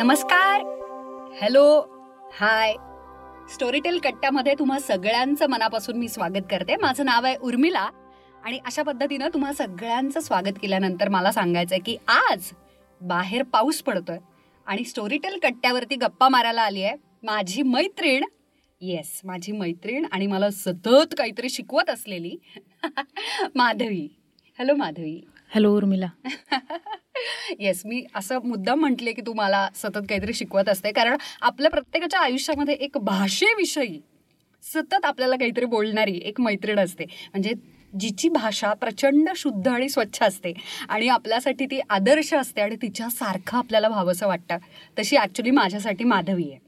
नमस्कार. Hello hi Storytel कट्ट्यामध्ये तुम्हा सगळ्यांचं मनापासून मी स्वागत करते. माझं नाव आहे उर्मिला आणि अशा पद्धतीनं तुम्हा सगळ्यांचं स्वागत केल्यानंतर मला सांगायचं आहे की आज बाहेर पाऊस पडतोय आणि स्टोरीटेल कट्ट्यावरती गप्पा मारायला आली आहे माझी मैत्रीण. येस माझी मैत्रीण आणि मला सतत काहीतरी शिकवत असलेली Madhavi. Hello Madhavi. Hello Urmila. Yes मी असं मुद्दाम म्हटले की तू मला सतत काहीतरी शिकवत असते. कारण आपल्या प्रत्येकाच्या आयुष्यामध्ये एक भाषेविषयी सतत आपल्याला काहीतरी बोलणारी एक मैत्रीण असते. म्हणजे जिची भाषा प्रचंड शुद्ध आणि स्वच्छ असते. आणि आपल्यासाठी ती आदर्श असते आणि तिच्यासारखं आपल्याला व्हावंसं वाटतं. तशी ॲक्च्युली माझ्यासाठी माधवी आहे.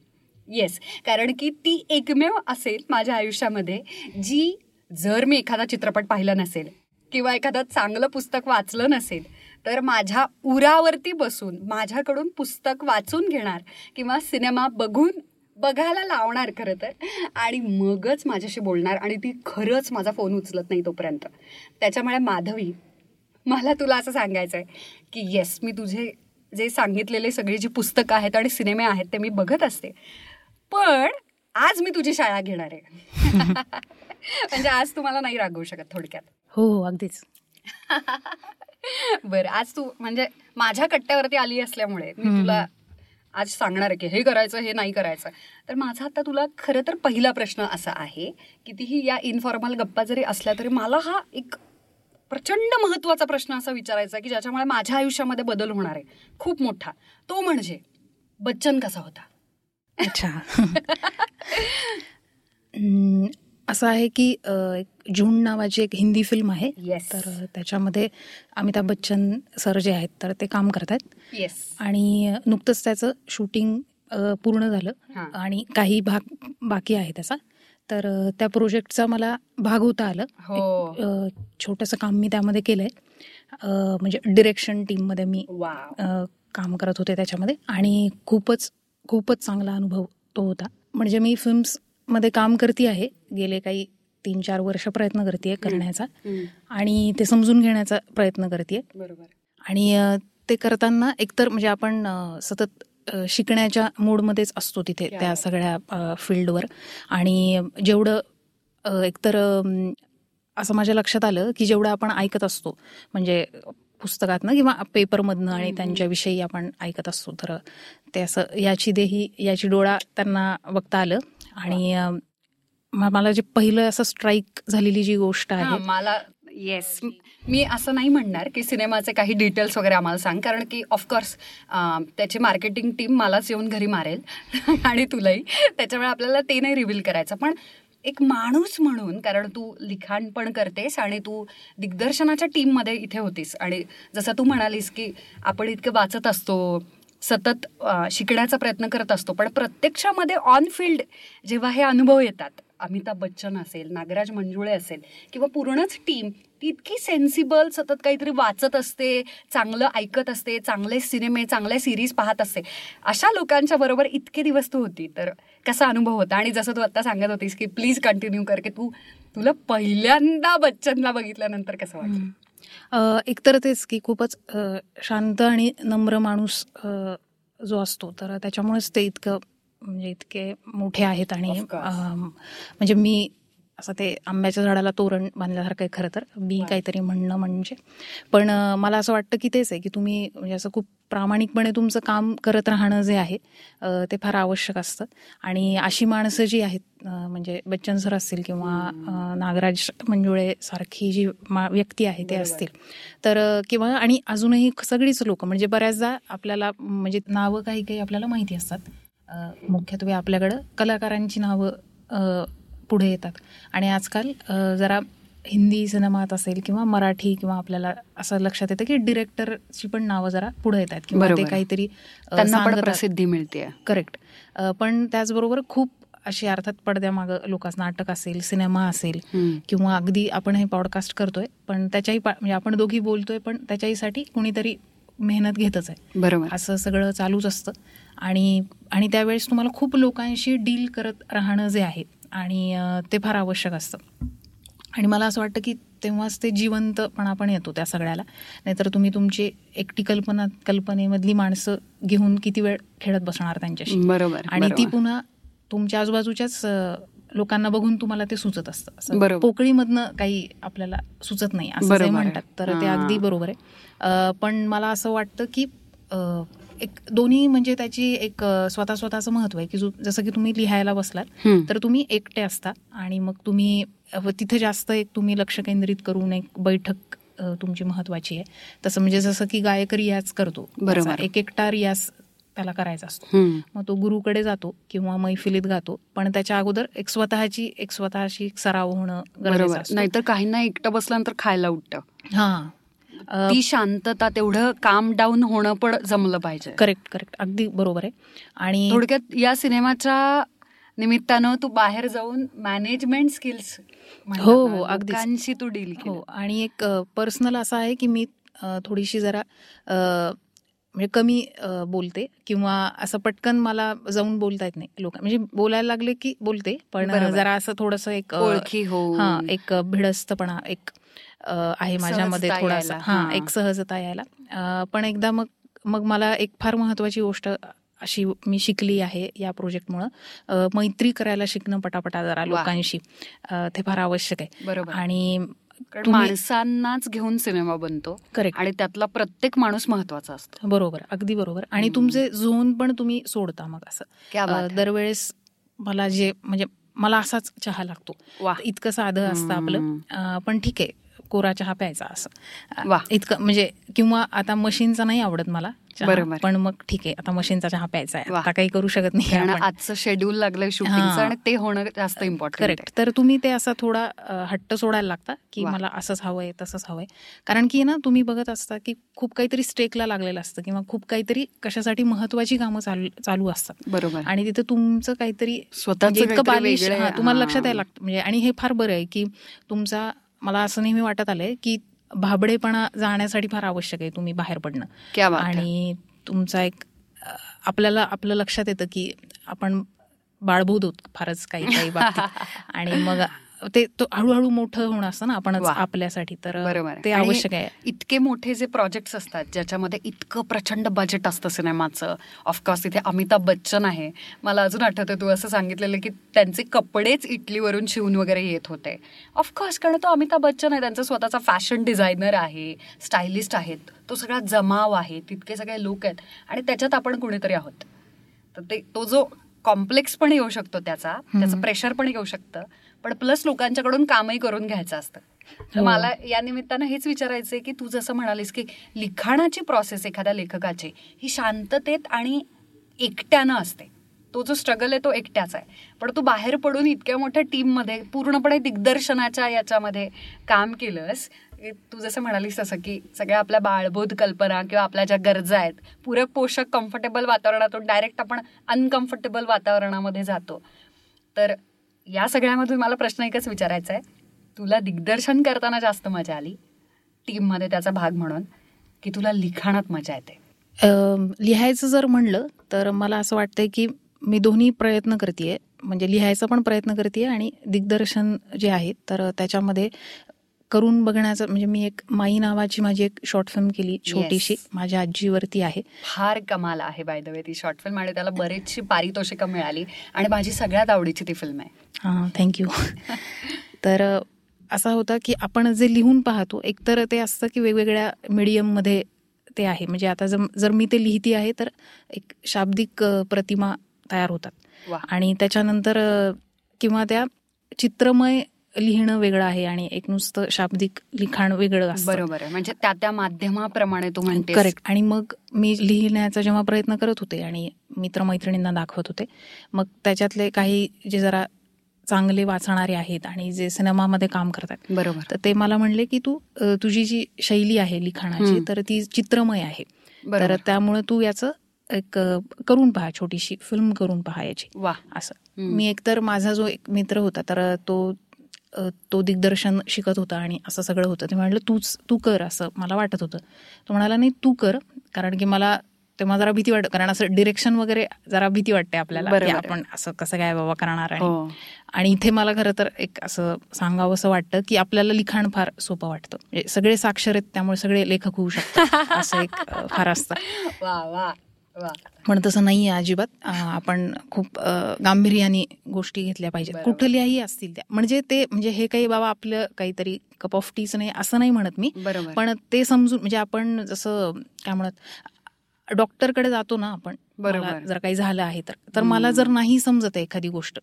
येस कारण की ती एकमेव असेल माझ्या आयुष्यामध्ये जी जर मी एखादा चित्रपट पाहिला नसेल किंवा एखादं चांगलं पुस्तक वाचलं नसेल तर माझ्या उरावरती बसून माझ्याकडून पुस्तक वाचून घेणार किंवा सिनेमा बघून बघायला लावणार खरं तर. आणि मगच माझ्याशी बोलणार आणि ती खरंच माझा फोन उचलत नाही तोपर्यंत. त्याच्यामुळे माधवी मला तुला असं सांगायचं आहे की येस मी तुझे जे सांगितलेले सगळी जी पुस्तकं आहेत आणि सिनेमे आहेत ते मी बघत असते. पण आज मी तुझी शाळा घेणार आहे. म्हणजे आज तुम्हाला नाही रागवू शकत थोडक्यात. हो हो अगदीच. बरं आज तू म्हणजे माझ्या कट्ट्यावरती आली असल्यामुळे मी तुला आज सांगणार आहे की हे करायचं हे नाही करायचं. तर माझा आता तुला खरं तर पहिला प्रश्न असा आहे कितीही या इनफॉर्मल गप्पा जरी असल्या तरी मला हा एक प्रचंड महत्त्वाचा प्रश्न असा विचारायचा की ज्याच्यामुळे माझ्या आयुष्यामध्ये बदल होणार आहे. खूप मोठा. तो म्हणजे बच्चन कसा होता? अच्छा. असं आहे की एक जून नावाची एक हिंदी फिल्म आहे. Yes. तर त्याच्यामध्ये अमिताभ बच्चन सर जे आहेत तर ते काम करतात येस आणि नुकतंच त्याचं शूटिंग पूर्ण झालं. आणि काही भाग बाकी आहे त्याचा. तर त्या प्रोजेक्टचा मला भाग होता आलं. हो. छोटंसं काम मी त्यामध्ये केलंय. म्हणजे डिरेक्शन टीममध्ये मी काम करत होते त्याच्यामध्ये. आणि खूपच खूपच चांगला अनुभव तो होता. म्हणजे मी फिल्म्समध्ये काम करते आहे. गेले काही तीन चार वर्ष प्रयत्न करते करण्याचा. आणि ते समजून घेण्याचा प्रयत्न करते बरोबर. आणि ते करताना एकतर म्हणजे आपण सतत शिकण्याच्या मूडमध्येच असतो तिथे त्या. सगळ्या फील्डवर आणि जेवढं एकतर असं माझ्या लक्षात आलं की जेवढं आपण ऐकत असतो म्हणजे पुस्तकातनं किंवा पेपरमधनं आणि. त्यांच्याविषयी आपण ऐकत असतो. तर ते असं याची देही याची डोळा त्यांना बघता आलं. आणि मला जे पहिलं असं स्ट्राईक झालेली जी गोष्ट आहे. मला येस मी असं नाही म्हणणार की सिनेमाचे काही डिटेल्स वगैरे आम्हाला सांग. कारण की ऑफकोर्स त्याची मार्केटिंग टीम मलाच येऊन घरी मारेल. आणि तुलाही. त्याच्यामुळे आपल्याला ते नाही रिव्हील करायचं. पण एक माणूस म्हणून कारण तू लिखाण पण करतेस आणि तू दिग्दर्शनाच्या टीममध्ये इथे होतीस. आणि जसं तू म्हणालीस की आपण इतकं वाचत असतो सतत शिकण्याचा प्रयत्न करत असतो. पण प्रत्यक्षामध्ये ऑन फील्ड जेव्हा हे अनुभव येतात अमिताभ बच्चन असेल नागराज मंजुळे असेल किंवा पूर्णच टीम ती इतकी सेन्सिबल सतत काहीतरी वाचत असते चांगलं ऐकत असते चांगले सिनेमे चांगले सिरीज पाहत असते. अशा लोकांच्या बरोबर इतके दिवस तू होती तर कसा अनुभव होता? आणि जसं तू आता सांगत होतीस की प्लीज कंटिन्यू कर की तू तुला पहिल्यांदा बच्चनला बघितल्यानंतर कसं वाटलं? एकतर तेच की खूपच शांत आणि नम्र माणूस जो असतो तर त्याच्यामुळेच ते इतकं म्हणजे इतके मोठे आहेत आणि म्हणजे मी असं ते आंब्याच्या झाडाला तोरण बांधल्यासारखं आहे खरं तर. मी. काहीतरी म्हणणं म्हणजे. पण मला असं वाटतं की तेच आहे की तुम्ही म्हणजे असं खूप प्रामाणिकपणे तुमचं काम करत राहणं जे आहे ते फार आवश्यक असतं. आणि अशी माणसं जी आहेत म्हणजे बच्चन सर असतील किंवा नागराज मंजुळे सारखी जी मा- व्यक्ती आहे ते. असतील. तर किंवा आणि अजूनही सगळीच लोक म्हणजे बऱ्याचदा आपल्याला म्हणजे नावं काही काही आपल्याला माहिती असतात. मुख्यत्वे आपल्याकडं कलाकारांची नावं पुढे येतात. आणि आजकाल जरा हिंदी सिनेमात असेल किंवा मराठी किंवा आपल्याला असं लक्षात येतं की डिरेक्टरची पण नावं जरा पुढे येतात किंवा ते. काहीतरी. प्रसिद्धी मिळते. करेक्ट पण त्याचबरोबर खूप अशी अर्थात पडद्यामागं लोकांचं नाटक असेल सिनेमा असेल किंवा अगदी आपण हे पॉडकास्ट करतोय पण त्याच्याही म्हणजे आपण दोघी बोलतोय पण त्याच्याहीसाठी कोणीतरी मेहनत घेतच आहे. बरोबर. असं सगळं चालूच असतं. आणि आणि त्यावेळेस तुम्हाला खूप लोकांशी डील करत राहणं जे आहे आणि ते फार आवश्यक असतं आणि मला असं वाटतं की तेव्हाच ते जिवंतपणा पण येतो त्या सगळ्याला नाहीतर तुम्ही तुमची एकटी कल्पना कल्पनेमधली माणसं घेऊन किती वेळ खेळत बसणार त्यांच्याशी बरोबर आणि ती. पुन्हा तुमच्या आजूबाजूच्याच लोकांना बघून तुम्हाला ते सुचत असतं असं. पोकळीमधनं काही आपल्याला सुचत नाही असं. म्हणतात तर ते. अगदी बरोबर आहे पण मला असं वाटतं की एक दोन्ही म्हणजे त्याची एक स्वतः स्वतःचं महत्त्व आहे की जसं की तुम्ही लिहायला बसलात. तर तुम्ही एकटे असता आणि मग तुम्ही तिथे जास्त एक तुम्ही लक्ष केंद्रित करून एक बैठक तुमची महत्वाची आहे तसं म्हणजे जसं की गायक रियाज करतो बरोबर. एक एकटा रियाज त्याला करायचा असतो. मग तो गुरुकडे जातो किंवा मैफिलीत गातो पण त्याच्या अगोदर एक स्वतःची एक स्वतःशी एक सराव होणं नाहीतर काहींना एकटं बसल्यानंतर खायला उठतं हा ती शांतता तेवढं काम डाऊन होणं पण जमलं पाहिजे. करेक्ट करेक्ट अगदी बरोबर आहे. आणि थोडक्यात या सिनेमाच्या निमित्तानं तू बाहेर जाऊन मॅनेजमेंट स्किल्स हो, हो. लोकांशी तू डील हो आणि एक पर्सनल असा आहे की मी थोडीशी जरा म्हणजे कमी बोलते किंवा असं पटकन मला जाऊन बोलता येत नाही. लोक म्हणजे बोलायला लागले की बोलते पण. जरा असं थोडंसं एक ओळखी हो हा एक भिडस्तपणा एक आहे माझ्यामध्ये थोडासा. हा. एक सहजता यायला. पण एकदा मग मग मला एक फार महत्वाची गोष्ट अशी मी शिकली आहे या प्रोजेक्टमुळं. मैत्री करायला शिकणं पटापटा जरा. लोकांशी. ते फार आवश्यक आहे. बरोबर. आणि माणसांनाच घेऊन सिनेमा बनतो करेक्ट आणि त्यातला प्रत्येक माणूस महत्त्वाचा असतो. बरोबर अगदी बरोबर. आणि. तुमचे झोन पण तुम्ही सोडता मग असं. दरवेळेस मला जे म्हणजे मला असाच चहा लागतो. वा इतकं साधं असतं आपलं. पण ठीक आहे. कोरा चहा प्यायचा असं. इतकं म्हणजे किंवा आता मशीनचा नाही आवडत मला बरोबर. पण मग ठीक आहे आता मशीनचा चहा प्यायचा आहे. आता काही करू शकत नाही आजचं शेड्यूल हा. आणि ते होणं जास्त इम्पॉर्टंट करेक्ट तर तुम्ही ते असा थोडा हट्ट सोडायला लागता की. मला असंच हवंय तसंच हवंय. कारण की ना तुम्ही बघत असता की खूप काहीतरी स्टेकला लागलेलं असतं किंवा खूप काहीतरी कशासाठी महत्वाची कामं चालू चालू असतात. बरोबर. आणि तिथे तुमचं काहीतरी स्वतःच म्हणजे हा, तुम्हाला लक्षात यायला लागतं. म्हणजे आणि हे फार बरं आहे की तुमचा मला असं नेहमी वाटत आलंय की भाबडेपणा जाण्यासाठी फार आवश्यक आहे तुम्ही बाहेर पडणं. आणि तुमचा एक आपल्याला आपलं लक्षात येतं की आपण बाळबोध होत फारच काही काही बाबतीत आणि मग ते तो हळूहळू मोठं होणं असतं ना आपणच वा. आपल्यासाठी तर बरोबर. ते आवश्यक आहे. इतके मोठे जे प्रोजेक्ट्स असतात ज्याच्यामध्ये इतकं प्रचंड बजेट असतं सिनेमाचं ऑफकोर्स तिथे अमिताभ बच्चन आहे. मला अजून आठवतं तू असं सांगितलेलं की त्यांचे कपडेच इटलीवरून शिवून वगैरे येत होते. ऑफकोर्स कारण तो अमिताभ बच्चन आहे त्यांचा स्वतःचा फॅशन डिझायनर आहे स्टायलिस्ट आहेत. तो सगळा जमाव आहे तितके सगळे लोक आहेत. आणि त्याच्यात आपण कुणीतरी आहोत. तर ते तो जो कॉम्प्लेक्स पण येऊ शकतो त्याचा त्याचं प्रेशर पण येऊ शकतं. पण प्लस लोकांच्याकडून कामही करून घ्यायचं असतं. तर हो. मला या निमित्तानं हेच विचारायचंय की तू जसं म्हणालीस की लिखाणाची प्रोसेस एखाद्या लेखकाची ही शांततेत आणि एकट्यानं असते. तो जो स्ट्रगल आहे तो एकट्याचा आहे. पण तू बाहेर पडून इतक्या मोठ्या टीममध्ये पूर्णपणे दिग्दर्शनाच्या याच्यामध्ये काम केलंस तू जसं म्हणालीस तसं की सगळ्या आपल्या बाळबोध कल्पना किंवा आपल्या ज्या गरजा आहेत पूरक पोषक कम्फर्टेबल वातावरणातून डायरेक्ट आपण अनकम्फर्टेबल वातावरणामध्ये जातो. तर या सगळ्यामधून मला प्रश्न एकच विचारायचा आहे तुला दिग्दर्शन करताना जास्त मजा आली? टीममध्ये त्याचा भाग म्हणून. की तुला लिखाणात मजा येते? लिहायचं जर म्हणलं तर मला असं वाटतंय की मी दोन्ही प्रयत्न करते म्हणजे लिहायचा पण प्रयत्न करते आणि दिग्दर्शन जे आहे तर त्याच्यामध्ये करून बघण्याचं म्हणजे मी एक माई नावाची माझी एक शॉर्ट फिल्म केली छोटीशी माझ्या आजीवरती आहे. फार कमाल आहे बाय द वे ती शॉर्ट फिल्म आणि त्याला बरीचशी पारितोषिकं मिळाली. आणि माझी सगळ्यात आवडीची ती फिल्म आहे. हां थँक्यू तर असा होता की आपण जे लिहून पाहतो एकतर ते असतं की वेगवेगळ्या मीडियममध्ये ते आहे. म्हणजे आता जर जर मी ते लिहिती आहे तर एक शाब्दिक प्रतिमा तयार होतात. आणि त्याच्यानंतर किंवा त्या चित्रमय लिहिणं वेगळं आहे आणि एक नुसतं शाब्दिक लिखाण वेगळं असतं. बरोबर म्हणजे त्या त्या माध्यमाप्रमाणे तू म्हणते करेक्ट आणि मग मी लिहिण्याचा जेव्हा प्रयत्न करत होते आणि मित्रमैत्रिणींना दाखवत होते मग त्याच्यातले काही जे जरा चांगले वाचणारे आहेत आणि जे सिनेमामध्ये काम करतात बरोबर. तर ते मला म्हणले की तू तुझी जी शैली आहे लिखाणाची. तर ती चित्रमय आहे. तर त्यामुळे तू याचं एक करून पहा छोटीशी फिल्म करून पहा याची. वा असं. मी एकतर माझा जो एक मित्र होता तर तो तो दिग्दर्शन शिकत होता आणि असं सगळं होतं. ते म्हटलं तूच तू कर असं मला वाटत होतं. तो म्हणाला नाही तू कर कारण की मला तेव्हा जरा भीती वाटत कारण असं डिरेक्शन वगैरे जरा भीती वाटते आपल्याला. आपण असं कसं काय बाबा करणार आणि हो. आणि इथे मला खरं तर एक असं सांगावं असं वाटतं की आपल्याला लिखाण फार सोपं वाटतं. म्हणजे सगळे साक्षर आहेत त्यामुळे सगळे लेखक होऊ शकतात. असं एक फार असतं. वा वा. पण तसं नाही आहे अजिबात आपण खूप गांभीर्याने गोष्टी घेतल्या पाहिजेत. कुठल्याही असतील त्या. म्हणजे ते म्हणजे हे काही बाबा आपलं काहीतरी कप ऑफ टीच नाही असं नाही म्हणत मी. पण ते समजून म्हणजे आपण जसं काय म्हणत डॉक्टरकडे जातो ना आपण बरोबर. जर काही झालं आहे तर. तर मला जर नाही समजत आहे एखादी गोष्ट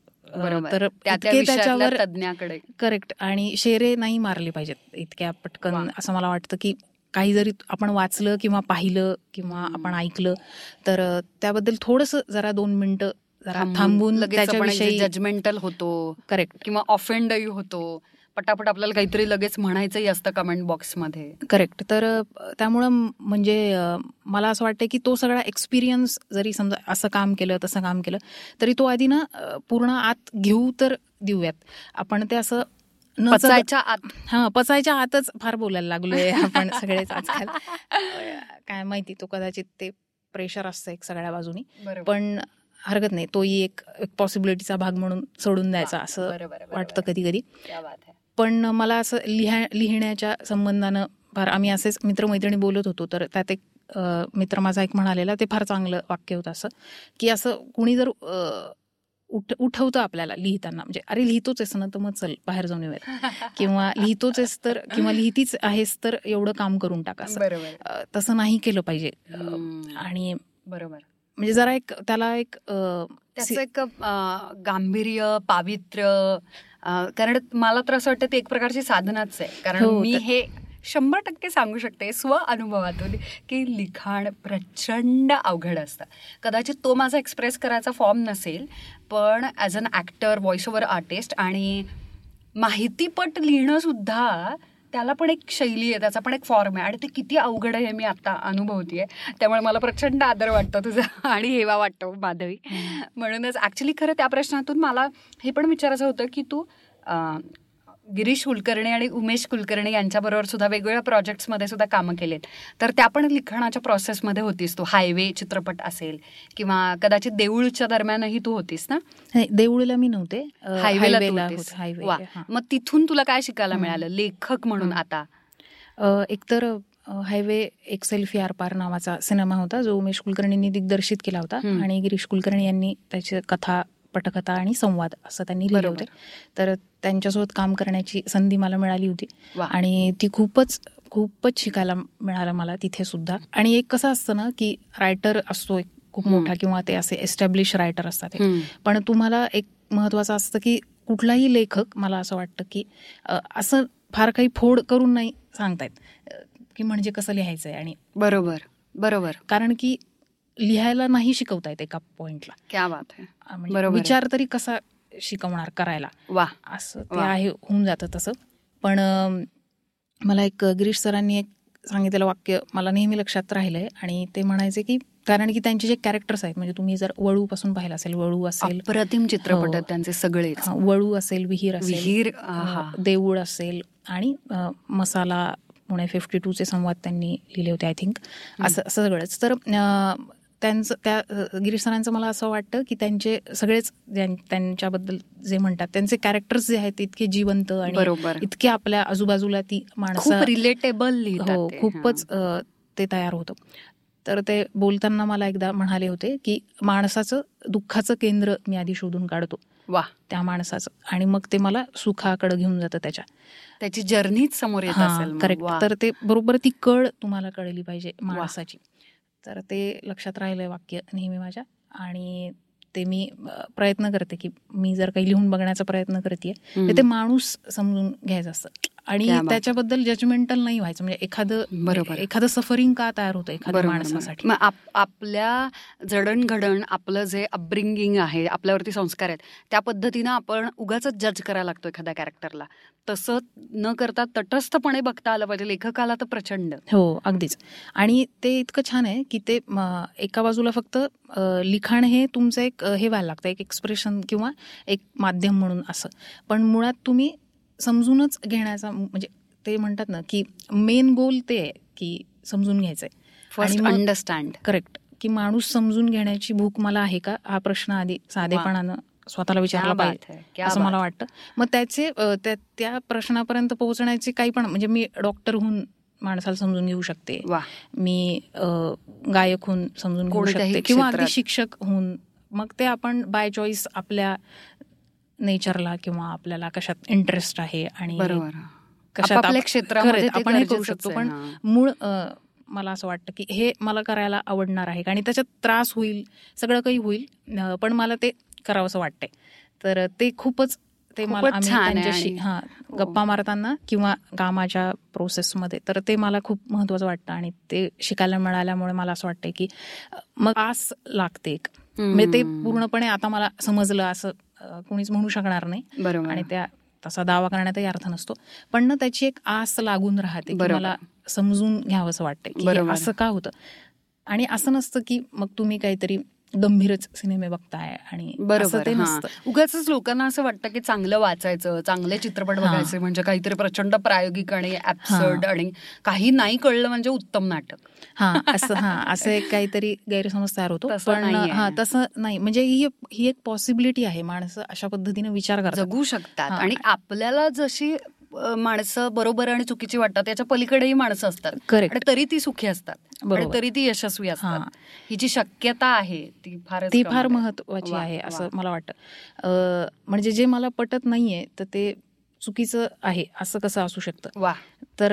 तर त्याच्यावर तज्ञाकडे करेक्ट आणि शेरे नाही मारले पाहिजेत इतक्या. पटकन असं मला वाटतं की काही जरी आपण वाचलं किंवा पाहिलं किंवा. आपण ऐकलं तर त्याबद्दल थोडस जरा दोन मिनिटं जरा थांबून जजमेंटल होतो. करेक्ट किंवा ऑफेंडही होतो. पटापट आपल्याला काहीतरी लगेच म्हणायचंही असतं कमेंट बॉक्समध्ये करेक्ट तर त्यामुळं म्हणजे मला असं वाटतं की तो सगळा एक्सपिरियन्स जरी समजा असं काम केलं तसं काम केलं तरी तो आधी ना पूर्ण आत घेऊ तर देऊयात. आपण ते असं पचायच्या आत. हा पचायच्या आतच फार बोलायला लागलोय आपण सगळेच आजकाल. काय माहिती तो कदाचित ते प्रेशर असतं एक सगळ्या बाजूनी. पण हरकत नाही तोही एक पॉसिबिलिटीचा भाग म्हणून सोडून द्यायचा असं. वाटतं कधी कधी. पण मला असं लिहा लिहिण्याच्या संबंधानं फार आम्ही असेच मित्रमैत्रिणी बोलत होतो तर त्यात एक मित्र माझा एक म्हणालेला ते फार चांगलं वाक्य होतं असं की असं कुणी जर उठ उठवतं आपल्याला लिहिताना. म्हणजे अरे लिहितोच आहेस ना तर मग चल बाहेर जाऊन येऊयात. किंवा लिहितोच आहेस तर किंवा लिहितीच आहेस तर एवढं काम करून टाक बरोबर. तसं नाही केलं पाहिजे. आणि बरोबर. म्हणजे जरा एक त्याला एक त्याचं एक गांभीर्य पावित्र्य कारण मला तर असं वाटतं ते एक प्रकारची साधनाच आहे. कारण हो, मी हे शंभर टक्के सांगू शकते स्व अनुभवातून की लिखाण प्रचंड अवघड असतं. कदाचित तो माझा एक्सप्रेस करायचा फॉर्म नसेल पण as an actor voice over artist आणि माहितीपट लिहिणं सुद्धा त्याला पण एक शैली आहे त्याचा पण एक फॉर्म आहे आणि ते किती अवघड आहे मी आता अनुभवतीये. त्यामुळे मला प्रचंड आदर वाटतो तुझा आणि हेवा वाटतो माधवी. म्हणूनच ऍक्च्युली खरं त्या प्रश्नातून मला हे पण विचारायचं होतं की तू गिरीश कुलकर्णी आणि उमेश कुलकर्णी यांच्याबरोबर सुद्धा वेगवेगळ्या प्रोजेक्ट्समध्ये सुद्धा कामं केलेत तर त्या पण लिखाणाच्या प्रोसेसमध्ये होतीस तू हायवे चित्रपट असेल किंवा कदाचित देऊळच्या दरम्यानही तू होतीस ना देऊळला मी नव्हते हायवेला हायवे वा. मग तिथून तुला काय शिकायला. मिळालं लेखक म्हणून. आता एकतर हायवे एक सेल्फी आर पार नावाचा सिनेमा होता जो उमेश कुलकर्णींनी दिग्दर्शित केला होता. आणि गिरीश कुलकर्णी यांनी त्याची कथा पटकथा आणि संवाद असं त्यांनी लिहिले. होते तर त्यांच्यासोबत काम करण्याची संधी मला मिळाली होती. आणि ती खूपच खूपच शिकायला मिळालं मला तिथे सुद्धा आणि एक कसं असतं ना की रायटर असतो एक खूप. मोठा किंवा ते असे एस्टॅब्लिश रायटर असतात. पण तुम्हाला एक महत्वाचं असतं की कुठलाही लेखक मला असं वाटतं की असं फार काही फोड करून नाही सांगतायत की म्हणजे कसं लिहायचंय आणि बरोबर बरोबर कारण की लिहायला नाही शिकवतायत एका पॉइंटला क्या बात म्हणजे आहे. विचार तरी कसा शिकवणार करायला. वा. असं ते. आहे होऊन जातं तसं. पण मला एक गिरीश सरांनी एक सांगितलेलं वाक्य मला नेहमी लक्षात राहिलंय आणि ते म्हणायचे की कारण की त्यांचे जे कॅरेक्टर्स आहेत म्हणजे तुम्ही जर वळू पासून पाहिलं असेल वळू असेल अप्रतिम चित्रपट हो. त्यांचे सगळेच. हा, वळू असेल विहीर असेल विहीर आहा. देऊळ असेल आणि मसाला पुणे फिफ्टी टूचे संवाद त्यांनी लिहिले होते आय थिंक असं असं सगळंच. तर त्यांचं त्या अ, गिरीश सरांचं मला असं वाटतं की त्यांचे सगळेच त्यांच्याबद्दल जे म्हणतात त्यांचे कॅरेक्टर्स जे आहेत ते इतके जिवंत आणि बरोबर. इतके आपल्या आजूबाजूला ती माणसं रिलेटेबल हो. खूपच ते तयार होतं. तर ते बोलताना मला एकदा म्हणाले होते की माणसाचं दुःखाचं केंद्र मी आधी शोधून काढतो. वा त्या माणसाचं. आणि मग ते मला सुखाकडे घेऊन जातं त्याच्या. त्याची जर्नीच समोर येत असेल. करेक्ट. तर ते बरोबर ती कळ तुम्हाला कळली पाहिजे माणसाची. तर ते लक्षात राहिलंय वाक्य नेहमी माझ्या आणि ते मी प्रयत्न करते की मी जर काही लिहून बघण्याचा प्रयत्न करते. तर ते माणूस समजून घ्यायचं असतं आणि. त्याच्याबद्दल जजमेंटल नाही व्हायचं. म्हणजे एखादं बरोबर. एखादं सफरिंग का तयार होतं एखाद्या माणसासाठी. मग आप- आपल्या जडणघडण आपलं जे अपब्रिंगिंग आहे आपल्यावरती संस्कार आहेत त्या पद्धतीनं आपण उगाच जज करायला लागतो एखाद्या कॅरेक्टरला तसं न करता तटस्थपणे बघता आलं पाहिजे. लेखकाला तर प्रचंड. हो अगदीच. आणि ते इतकं छान आहे की ते एका बाजूला फक्त लिखाण हे तुमचं एक हे व्हायला लागतं. एक एक्सप्रेशन किंवा एक माध्यम म्हणून असं. पण मुळात तुम्ही समजूनच घेण्याचा म्हणजे ते म्हणतात ना की मेन गोल ते आहे की समजून घ्यायचंय. फर्स्ट आणि मग- अंडरस्टँड करेक्ट की माणूस समजून घेण्याची भूक मला आहे का? हा प्रश्न आधी साधेपणानं स्वतःला विचारला पाहिजे असं मला वाटतं. मग त्याचे त्या प्रश्नापर्यंत पोहोचण्याची काही पण म्हणजे मी डॉक्टर होऊन माणसाला समजून घेऊ शकते. मी गायक होऊन समजून घेऊ शकते किंवा. अगदी शिक्षक होऊन मग ते आपण बाय चॉईस आपल्या नेचरला किंवा आपल्याला कशात इंटरेस्ट आहे आणि कशात क्षेत्रामध्ये आपण हे करू शकतो पण. मूळ मला असं वाटतं की हे मला करायला आवडणार आहे आणि त्याच्यात त्रास होईल सगळं काही होईल पण मला ते करावंसं वाटतंय तर ते खूपच ते मला त्यांच्याशी हा. गप्पा मारताना किंवा कामाच्या प्रोसेसमध्ये तर ते मला खूप महत्वाचं वाटतं आणि ते शिकायला मिळाल्यामुळे मला असं वाटतंय की मग आस लागते एक म्हणजे ते. पूर्णपणे आता मला समजलं असं कोणीच म्हणू शकणार नाही बरोबर आणि त्या तसा दावा करण्यातही अर्थ नसतो पण ना त्याची एक आस लागून राहते. मला समजून घ्यावं असं वाटतंय. असं का होतं आणि असं नसतं की मग तुम्ही काहीतरी गंभीरच सिनेमे बघताय आणि बरोबर नसतं. उगाच लोकांना असं वाटतं की चांगलं वाचायचं चांगले चित्रपट. बघायचे म्हणजे काहीतरी प्रचंड प्रायोगिक आणि ऍब्सर्ड आणि काही नाही कळलं म्हणजे उत्तम नाटक. हा असं हा असं एक काहीतरी गैरसमज तयार होतो. पण. हा तसं नाही. म्हणजे ही ही एक पॉसिबिलिटी आहे माणसं अशा पद्धतीने विचार करतात. जगू शकतात. आणि आपल्याला जशी माणसं बरोबर आणि चुकीची वाटतात. त्याच्या पलीकडेही माणसं असतात. आणि तरी ती सुखी असतात. तरी ती यशस्वी असतात. हां. जी शक्यता आहे ती फार ती फार महत्वाची आहे. असं मला वाटतं. म्हणजे जे मला पटत नाहीये तर ते चुकीचं आहे असं कसं असू शकतं? वा. तर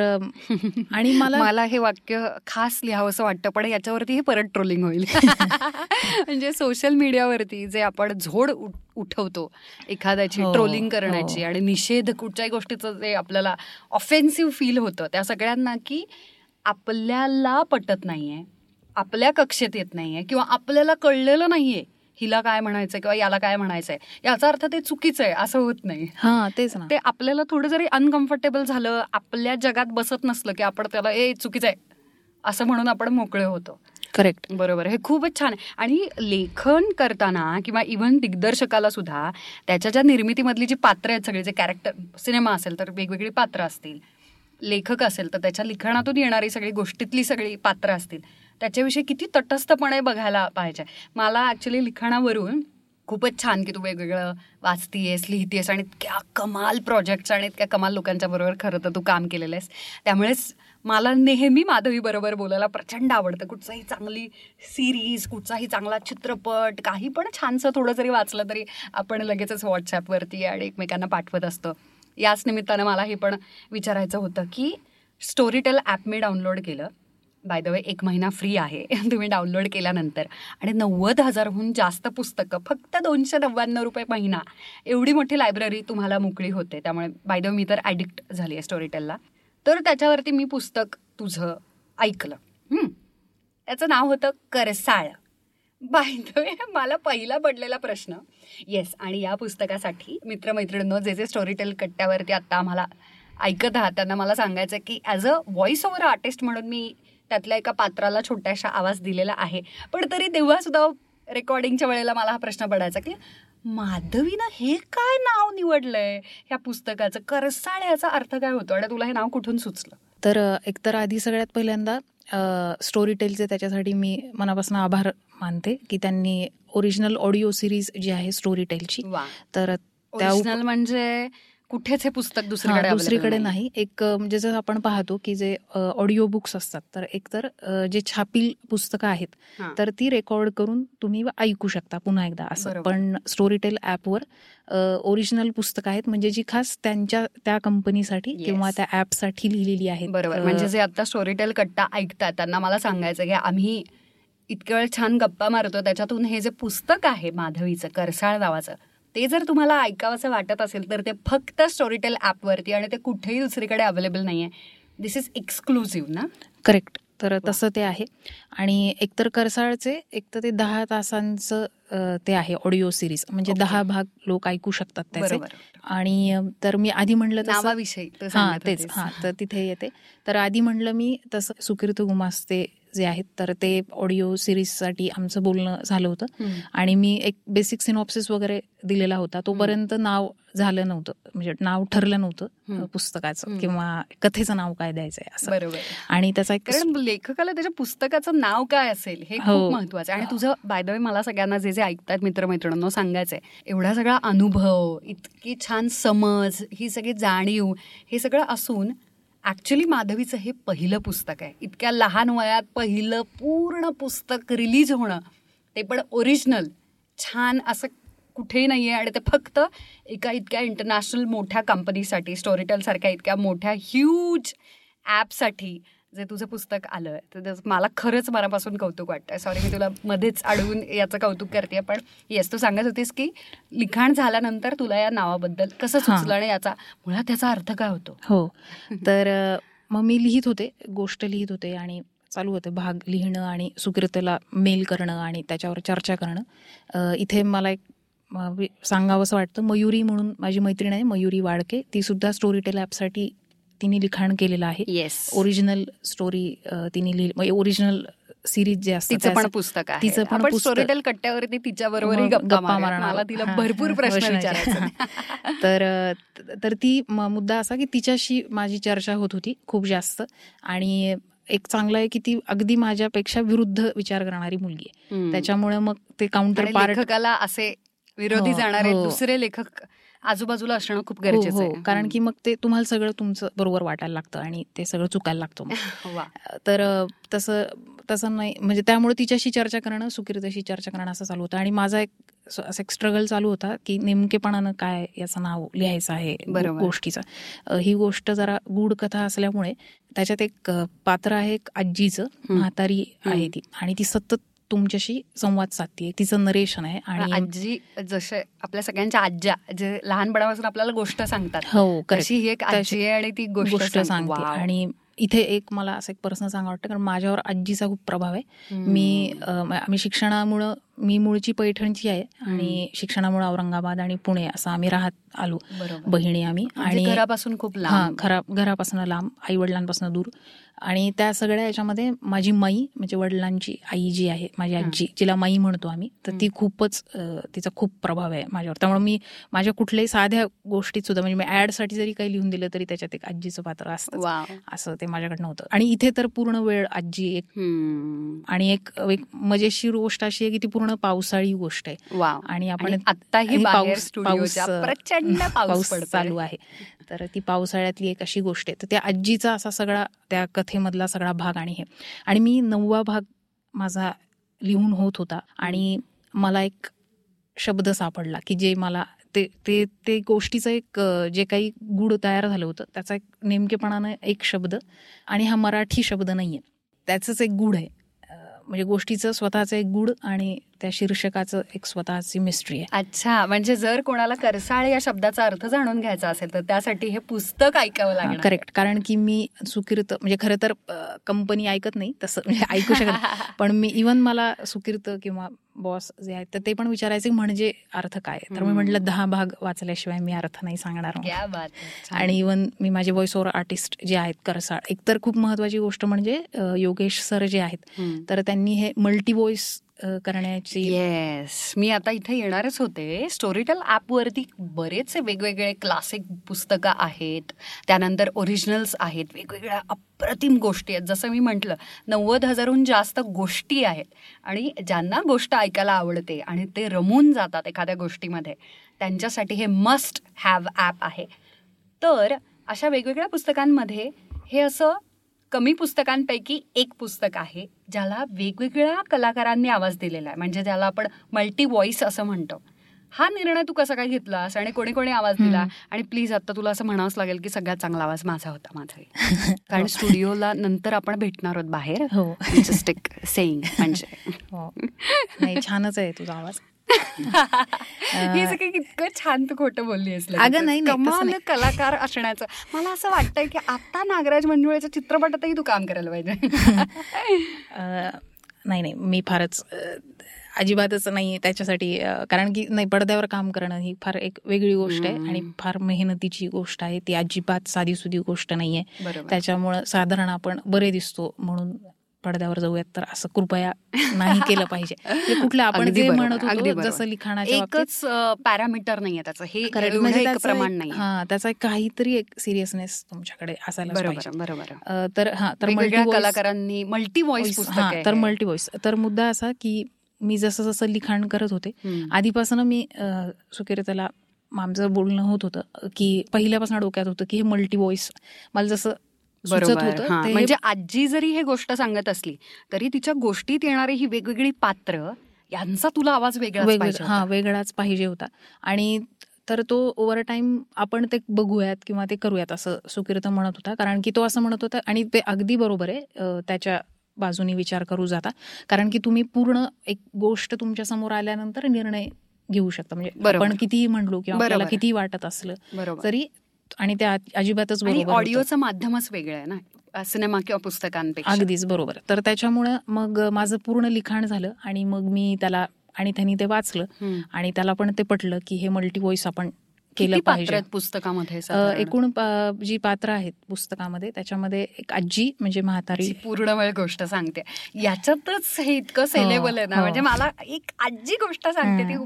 आणि मला मला हे वाक्य खास लिहावं असं वाटतं पण याच्यावरती हे परत ट्रोलिंग होईल. म्हणजे सोशल मीडियावरती जे आपण झोड उठ- उठवतो एखाद्याची हो, ट्रोलिंग करण्याची हो. आणि निषेध कुठच्याही गोष्टीचं जे आपल्याला ऑफेन्सिव्ह फील होतं त्या सगळ्यांना की आपल्याला पटत नाहीये आपल्या कक्षेत येत नाहीये किंवा आपल्याला कळलेलं नाहीये हिला काय म्हणायचंय किंवा याला काय म्हणायचंय? याचा अर्थ ते चुकीचं आहे असं होत नाही. हा तेच ना. ते आपल्याला थोडं जरी अनकम्फर्टेबल झालं आपल्या जगात बसत नसलं की आपण त्याला ए चुकीचं आहे असं म्हणून आपण मोकळे होतो. करेक्ट. बरोबर हे खूपच छान आहे. आणि लेखन करताना किंवा इव्हन दिग्दर्शकाला सुद्धा त्याच्या ज्या निर्मितीमधली जी पात्र आहेत सगळी जे कॅरेक्टर सिनेमा असेल तर वेगवेगळी पात्र असतील. लेखक असेल तर त्याच्या लिखाणातून येणारी सगळी गोष्टीतली सगळी पात्र असतील. त्याच्याविषयी किती तटस्थपणे बघायला पाहिजे. मला ॲक्च्युली लिखाणावरून खूपच छान की तू वेगवेगळं वाचतीयस लिहितेस आणि इतक्या कमाल प्रोजेक्ट्स आणि इतक्या कमाल लोकांच्या बरोबर खरं तर तू काम केलेलं आहेस त्यामुळेच मला नेहमी माधवी बरोबर बोलायला प्रचंड आवडतं. कुठचाही चांगली सिरीज कुठचाही चांगला चित्रपट काही पण छानसं थोडं जरी वाचलं तरी आपण लगेचच व्हॉट्सॲपवरती आणि एकमेकांना पाठवत असतो. याच निमित्तानं मला हे पण विचारायचं होतं की स्टोरीटेल ॲप मी डाउनलोड केलं. बाय द वे एक महिना फ्री आहे. तुम्ही डाउनलोड केल्यानंतर. आणि नव्वद हजारहून जास्त पुस्तकं फक्त दोनशे नव्याण्णव रुपये महिना. एवढी मोठी लायब्ररी तुम्हाला मोकळी होते. त्यामुळे बाय द वे मी तर ॲडिक्ट झाली आहे स्टोरीटेलला तर त्याच्यावरती मी पुस्तक तुझं ऐकलं. त्याचं नाव होतं करसाळ. बाय द वे मला पहिला पडलेला प्रश्न. येस आणि या पुस्तकासाठी मित्रमैत्रिणींनो जे जे स्टोरीटेल कट्ट्यावरती आत्ता आम्हाला ऐकत आहात त्यांना मला सांगायचं की as a voice over artist म्हणून मी त्यातल्या एका पात्राला छोट्याशा आवाज दिलेला आहे. पण तरी तेव्हा सुद्धा रेकॉर्डिंगच्या वेळेला मला हा प्रश्न पडायचा की माधवीनं हे काय नाव निवडलंय? ह्या पुस्तकाचं करसाळ याचा अर्थ काय होतो? आणि तुला हे नाव कुठून सुचलं? तर एकतर आधी सगळ्यात पहिल्यांदा स्टोरी टेलचे त्याच्यासाठी मी मनापासून आभार मानते की त्यांनी ओरिजिनल ऑडिओ सिरीज जी आहे स्टोरी टेलची तर त्या म्हणजे कुठेच हे पुस्तक दुसरीकडे दुसरीकडे नाही एक म्हणजे जसं आपण पाहतो की जे ऑडिओ बुक्स असतात तर एकतर जे छापील पुस्तकं आहेत. तर ती रेकॉर्ड करून तुम्ही ऐकू शकता पुन्हा एकदा असं. पण स्टोरी टेल ॲपवर ओरिजिनल पुस्तकं आहेत म्हणजे जी खास त्यांच्या त्या कंपनीसाठी. किंवा त्या ॲपसाठी लिहिलेली आहेत बरोबर म्हणजे जे आता स्टोरीटेल कट्टा ऐकतात त्यांना मला सांगायचं की आम्ही इतक्या वेळ छान गप्पा मारतो त्याच्यातून हे जे पुस्तक आहे माधवीचं करसाळ नावाचं ते जर तुम्हाला ऐकावंसं वाटत असेल तर ते फक्त स्टोरीटेल ॲपवरती आणि ते कुठेही दुसरीकडे अवेलेबल नाही आहे दिस इज एक्सक्लुझिव्ह ना? करेक्ट तर तसं ते आहे. आणि एकतर करसाळचे एक तर ते दहा तासांचं ते आहे ऑडिओ सिरीज म्हणजे Okay. दहा भाग लोक ऐकू शकतात त्याचे. आणि तर मी आधी म्हणलं तसं नावाविषयी हा तेच. हा तर तिथे येते. तर आधी म्हणलं मी तसं सुकीर्त गुमास्ते जे आहेत तर ते ऑडिओ सिरीजसाठी आमचं बोलणं झालं होतं. आणि मी एक बेसिक सिनॉप्सिस वगैरे दिलेला होता. तोपर्यंत नाव झालं नव्हतं. म्हणजे नाव ठरलं नव्हतं पुस्तकाचं. किंवा कथेचं नाव काय द्यायचंय असं. बरोबर. आणि त्याचा एक कारण लेखकाला त्याच्या पुस्तकाचं नाव काय असेल हे हो. खूप महत्वाचं आणि तुझं बाय द वे मला सगळ्यांना जे जे ऐकतात मित्रमैत्रिणींनो सांगायचंय एवढा सगळा अनुभव इतकी छान समज ही सगळी जाणीव हे सगळं असून ॲक्च्युली माधवीचं हे पहिलं पुस्तक आहे. इतक्या लहान वयात पहिलं पूर्ण पुस्तक रिलीज होणं ते पण ओरिजिनल छान असं कुठेही नाही आहे आणि ते फक्त एका इतक्या इंटरनॅशनल मोठ्या कंपनीसाठी स्टोरीटेलसारख्या इतक्या मोठ्या ह्यूज ॲपसाठी जे तुझं पुस्तक आलं तर मला खरंच मनापासून कौतुक वाटतंय. सॉरी मी तुला मध्येच अडवून याचं कौतुक करते पण येस तू सांगत होतीस की लिखाण झाल्यानंतर तुला या नावाबद्दल कसं. सुचलं आणि याचा मुळात त्याचा अर्थ काय होतो? हो. तर मग मी लिहित होते गोष्ट लिहित होते आणि चालू होते भाग लिहिणं आणि सुकृतेला मेल करणं आणि त्याच्यावर चर्चा करणं. इथे मला एक सांगावंसं वाटतं मयुरी म्हणून माझी मैत्रीण आहे मयुरी वाडके. ती सुद्धा स्टोरी टेल ॲपसाठी तिने लिखाण केलेलं आहे येस ओरिजिनल स्टोरी तिने लिहिली ओरिजिनल सिरीज जे असतं तिचं पण पुस्तक आहे तिचं पण स्टोरीटेल कट्ट्यावरती तिच्याबरोबरही मग गप्पा. मारणार. तिला भरपूर प्रश्न विचारायचे. तर तर ती मुद्दा असा की तिच्याशी माझी चर्चा होत होती खूप जास्त आणि एक चांगलं आहे की ती अगदी माझ्यापेक्षा विरुद्ध विचार करणारी मुलगी आहे. त्याच्यामुळे मग ते काउंटर पार्ट असे विरोधी हो, जाणारे हो. दुसरे लेखक आजूबाजूला असणं खूप हो गरजेचं हो आहे कारण की मग ते तुम्हाला सगळं तुमचं बरोबर वाटायला लागतं आणि ते सगळं चुकायला लागतं. तर तसं तसं नाही म्हणजे त्यामुळे तिच्याशी चर्चा करणं सुकिरतेशी चर्चा करणं असं चालू होतं आणि माझा एक असं एक स्ट्रगल चालू होता की नेमकेपणानं काय याचं नाव लिहायचं आहे. गोष्टीचं ही गोष्ट जरा गूढ कथा असल्यामुळे त्याच्यात एक पात्र आहे एक आजीचं हं. म्हातारी आहे हं. ती आणि ती सतत तुमच्याशी संवाद साधतीये. तिचं नरेशन आहे आणि आजी जसे आपल्या सगळ्यांच्या आज्या जे लहानपणापासून आपल्याला गोष्ट सांगतात. हो. तशी ही एक आजी आहे आणि ती गोष्ट सांगते. आणि इथे एक मला असं एक पर्सनल सांगा वाटतं कारण माझ्यावर आजीचा खूप प्रभाव आहे. मी आम्ही शिक्षणामुळं मी मूळची पैठणची आहे आणि शिक्षणामुळे औरंगाबाद आणि पुणे असं आम्ही राहत आलो बहिणी आम्ही. म्हणजे घरापासून खूप लांब. घरा घरापासून लांब आई वडिलांपासून दूर. आणि त्या सगळ्या याच्यामध्ये माझी माई म्हणजे वडिलांची आई जी आहे माझी हं. आजी जिला माई म्हणतो आम्ही तर हं. ती खूपच तिचा खूप प्रभाव आहे माझ्यावर त्यामुळे मी माझ्या कुठल्याही साध्या गोष्टीत सुद्धा म्हणजे मी ऍडसाठी जरी काही लिहून दिलं तरी त्याच्यात एक आजीचं पात्र असतं असं ते माझ्याकडनं होतं आणि इथे तर पूर्ण वेळ आजी एक. आणि एक एक मजेशीर गोष्ट अशी आहे की ती पूर्ण पावसाळी गोष्ट आहे आणि आपण आत्ताही आणि बाहेर पाऊस- पाऊस, प्रचंड पाऊस. चालू आहे तर ती पावसाळ्यातली एक अशी गोष्ट आहे. तर त्या आजीचा असा सगळा त्या कथेमधला सगळा भाग आणि हे. आणि मी नववा भाग माझा लिहून होत होता आणि मला एक शब्द सापडला की जे मला ते ते ते गोष्टीचं एक जे काही गुढ तयार झालं होतं त्याचा एक नेमकेपणानं एक शब्द आणि हा मराठी शब्द नाही आहे त्याचंच एक गुढ आहे. म्हणजे गोष्टीचं स्वतःचं एक गुढ आणि त्या शीर्षकाचं एक स्वतःची मिस्ट्री आहे अच्छा म्हणजे जर कोणाला करसाळ या शब्दाचा अर्थ जाणून घ्यायचा असेल तर त्यासाठी हे पुस्तक ऐकावं लागणार करेक्ट कारण की मी सुकीर्त म्हणजे खरं तर कंपनी ऐकत नाही तसं म्हणजे ऐकू शकत. पण मी इवन मला सुकीर्त किंवा बॉस जे आहेत तर ते पण विचारायचे म्हणजे अर्थ काय तर मी. म्हटलं दहा भाग वाचल्याशिवाय मी अर्थ नाही सांगणार. आणि इवन मी माझे व्हॉइस ओव्हर आर्टिस्ट जे आहेत करसाळ एकतर खूप महत्वाची गोष्ट म्हणजे योगेश सर जे आहेत. तर त्यांनी हे मल्टी व्हॉइस करण्याची येस मी आता इथे येणारच होते. स्टोरीटेल ॲपवरती बरेचसे वेगवेगळे क्लासिक पुस्तकं आहेत. त्यानंतर ओरिजिनल्स आहेत. वेगवेगळ्या अप्रतिम गोष्टी आहेत. जसं मी म्हटलं नव्वद हजारहून जास्त गोष्टी आहेत. आणि ज्यांना गोष्ट ऐकायला आवडते आणि ते रमून जातात एखाद्या गोष्टीमध्ये त्यांच्यासाठी हे मस्ट हॅव ॲप आहे. तर अशा वेगवेगळ्या पुस्तकांमध्ये हे असं कमी पुस्तकांपैकी एक पुस्तक आहे ज्याला वेगवेगळ्या कलाकारांनी आवाज दिलेला आहे. म्हणजे ज्याला आपण मल्टी व्हॉइस असं म्हणतो. हा निर्णय तू कसा काय घेतलास आणि कोणी कोणी आवाज दिला. आणि प्लीज आता तुला असं म्हणावंच लागेल की सगळ्यात चांगला आवाज माझा होता माझा कारण स्टुडिओला नंतर आपण भेटणार आहोत बाहेर. हो. सेईंग म्हणजे. हो. छानच आहे तुझा आवाज. हे सगळं इतकं छान तू खोटं बोलली अगं, नाही, नाही, कमाल नाही. कलाकार असण्याचं. मला असं वाटतंय की आता नागराज मंजुळेच्या चित्रपटातही तू काम करायला पाहिजे. नाही नाही मी फारच अजिबातच नाही त्याच्यासाठी कारण की नाही पडद्यावर काम करणं ही फार एक वेगळी गोष्ट आहे. आणि फार मेहनतीची गोष्ट आहे. ती अजिबात साधीसुधी गोष्ट नाहीये. बरोबर. त्याच्यामुळं साधारण आपण बरे दिसतो म्हणून पडद्यावर जाऊयात तर असं कृपया नाही केलं पाहिजे. म्हणजे कुठलं आपण जे म्हणत होतो. जसं लिखाणाच्या एकच पॅरामीटर नाहीये त्याचं. हे म्हणजे प्रमाण नाही हा त्याचा काहीतरी एक सिरियसनेस तुमच्याकडे असायला बरोबर पाहिजे. बरोबर. अ, तर हा तर multi-voice- कलाकारांनी मल्टी व्हॉइस हा तर. मल्टी व्हॉइस तर मुद्दा असा की मी जसं जसं लिखाण करत होते. आधीपासून मी सुकिरताला आमचं बोलणं होत होतं की पहिल्यापासून डोक्यात होतं की हे मल्टी व्हॉइस मला जसं बरोबर. म्हणजे आजी जरी हे गोष्ट सांगत असली तरी तिच्या गोष्टीत येणारी ही वेगवेगळी पात्र यांचा तुला आवाज वेगळाच वेगवेगळा पाहिजे हा होता. वेगळाच पाहिजे होता. आणि तर तो ओव्हर टाईम आपण ते बघूयात किंवा ते करूयात असं सुकीर्त म्हणत होता. कारण की तो असं म्हणत होता आणि ते अगदी बरोबर आहे त्याच्या बाजूनी विचार करू जाता. कारण की तुम्ही पूर्ण एक गोष्ट तुमच्यासमोर आल्यानंतर निर्णय घेऊ शकता. म्हणजे. आपण कितीही म्हणलो किंवा आपल्याला. कितीही वाटत असलं तरी आणि ते आ- अजिबातच बरोबर. ऑडिओचं माध्यमच वेगळं आहे ना सिनेमा किंवा पुस्तकांपेक्षा अगदीच बरोबर तर त्याच्यामुळं मग माझं पूर्ण लिखाण झालं आणि मग मी त्याला आणि त्यांनी ते वाचलं. आणि त्याला पण ते पटलं की हे मल्टी व्हॉइस आपण केलं पाहिजे पुस्तकामध्ये? एकूण जी पात्र आहेत पुस्तकामध्ये त्याच्यामध्ये एक आजी म्हणजे म्हातारी पूर्ण वेळ गोष्ट सांगते याच्यातच हे इतकं सेलेबल आहे ना हो. म्हणजे मला एक आजी गोष्ट सांगते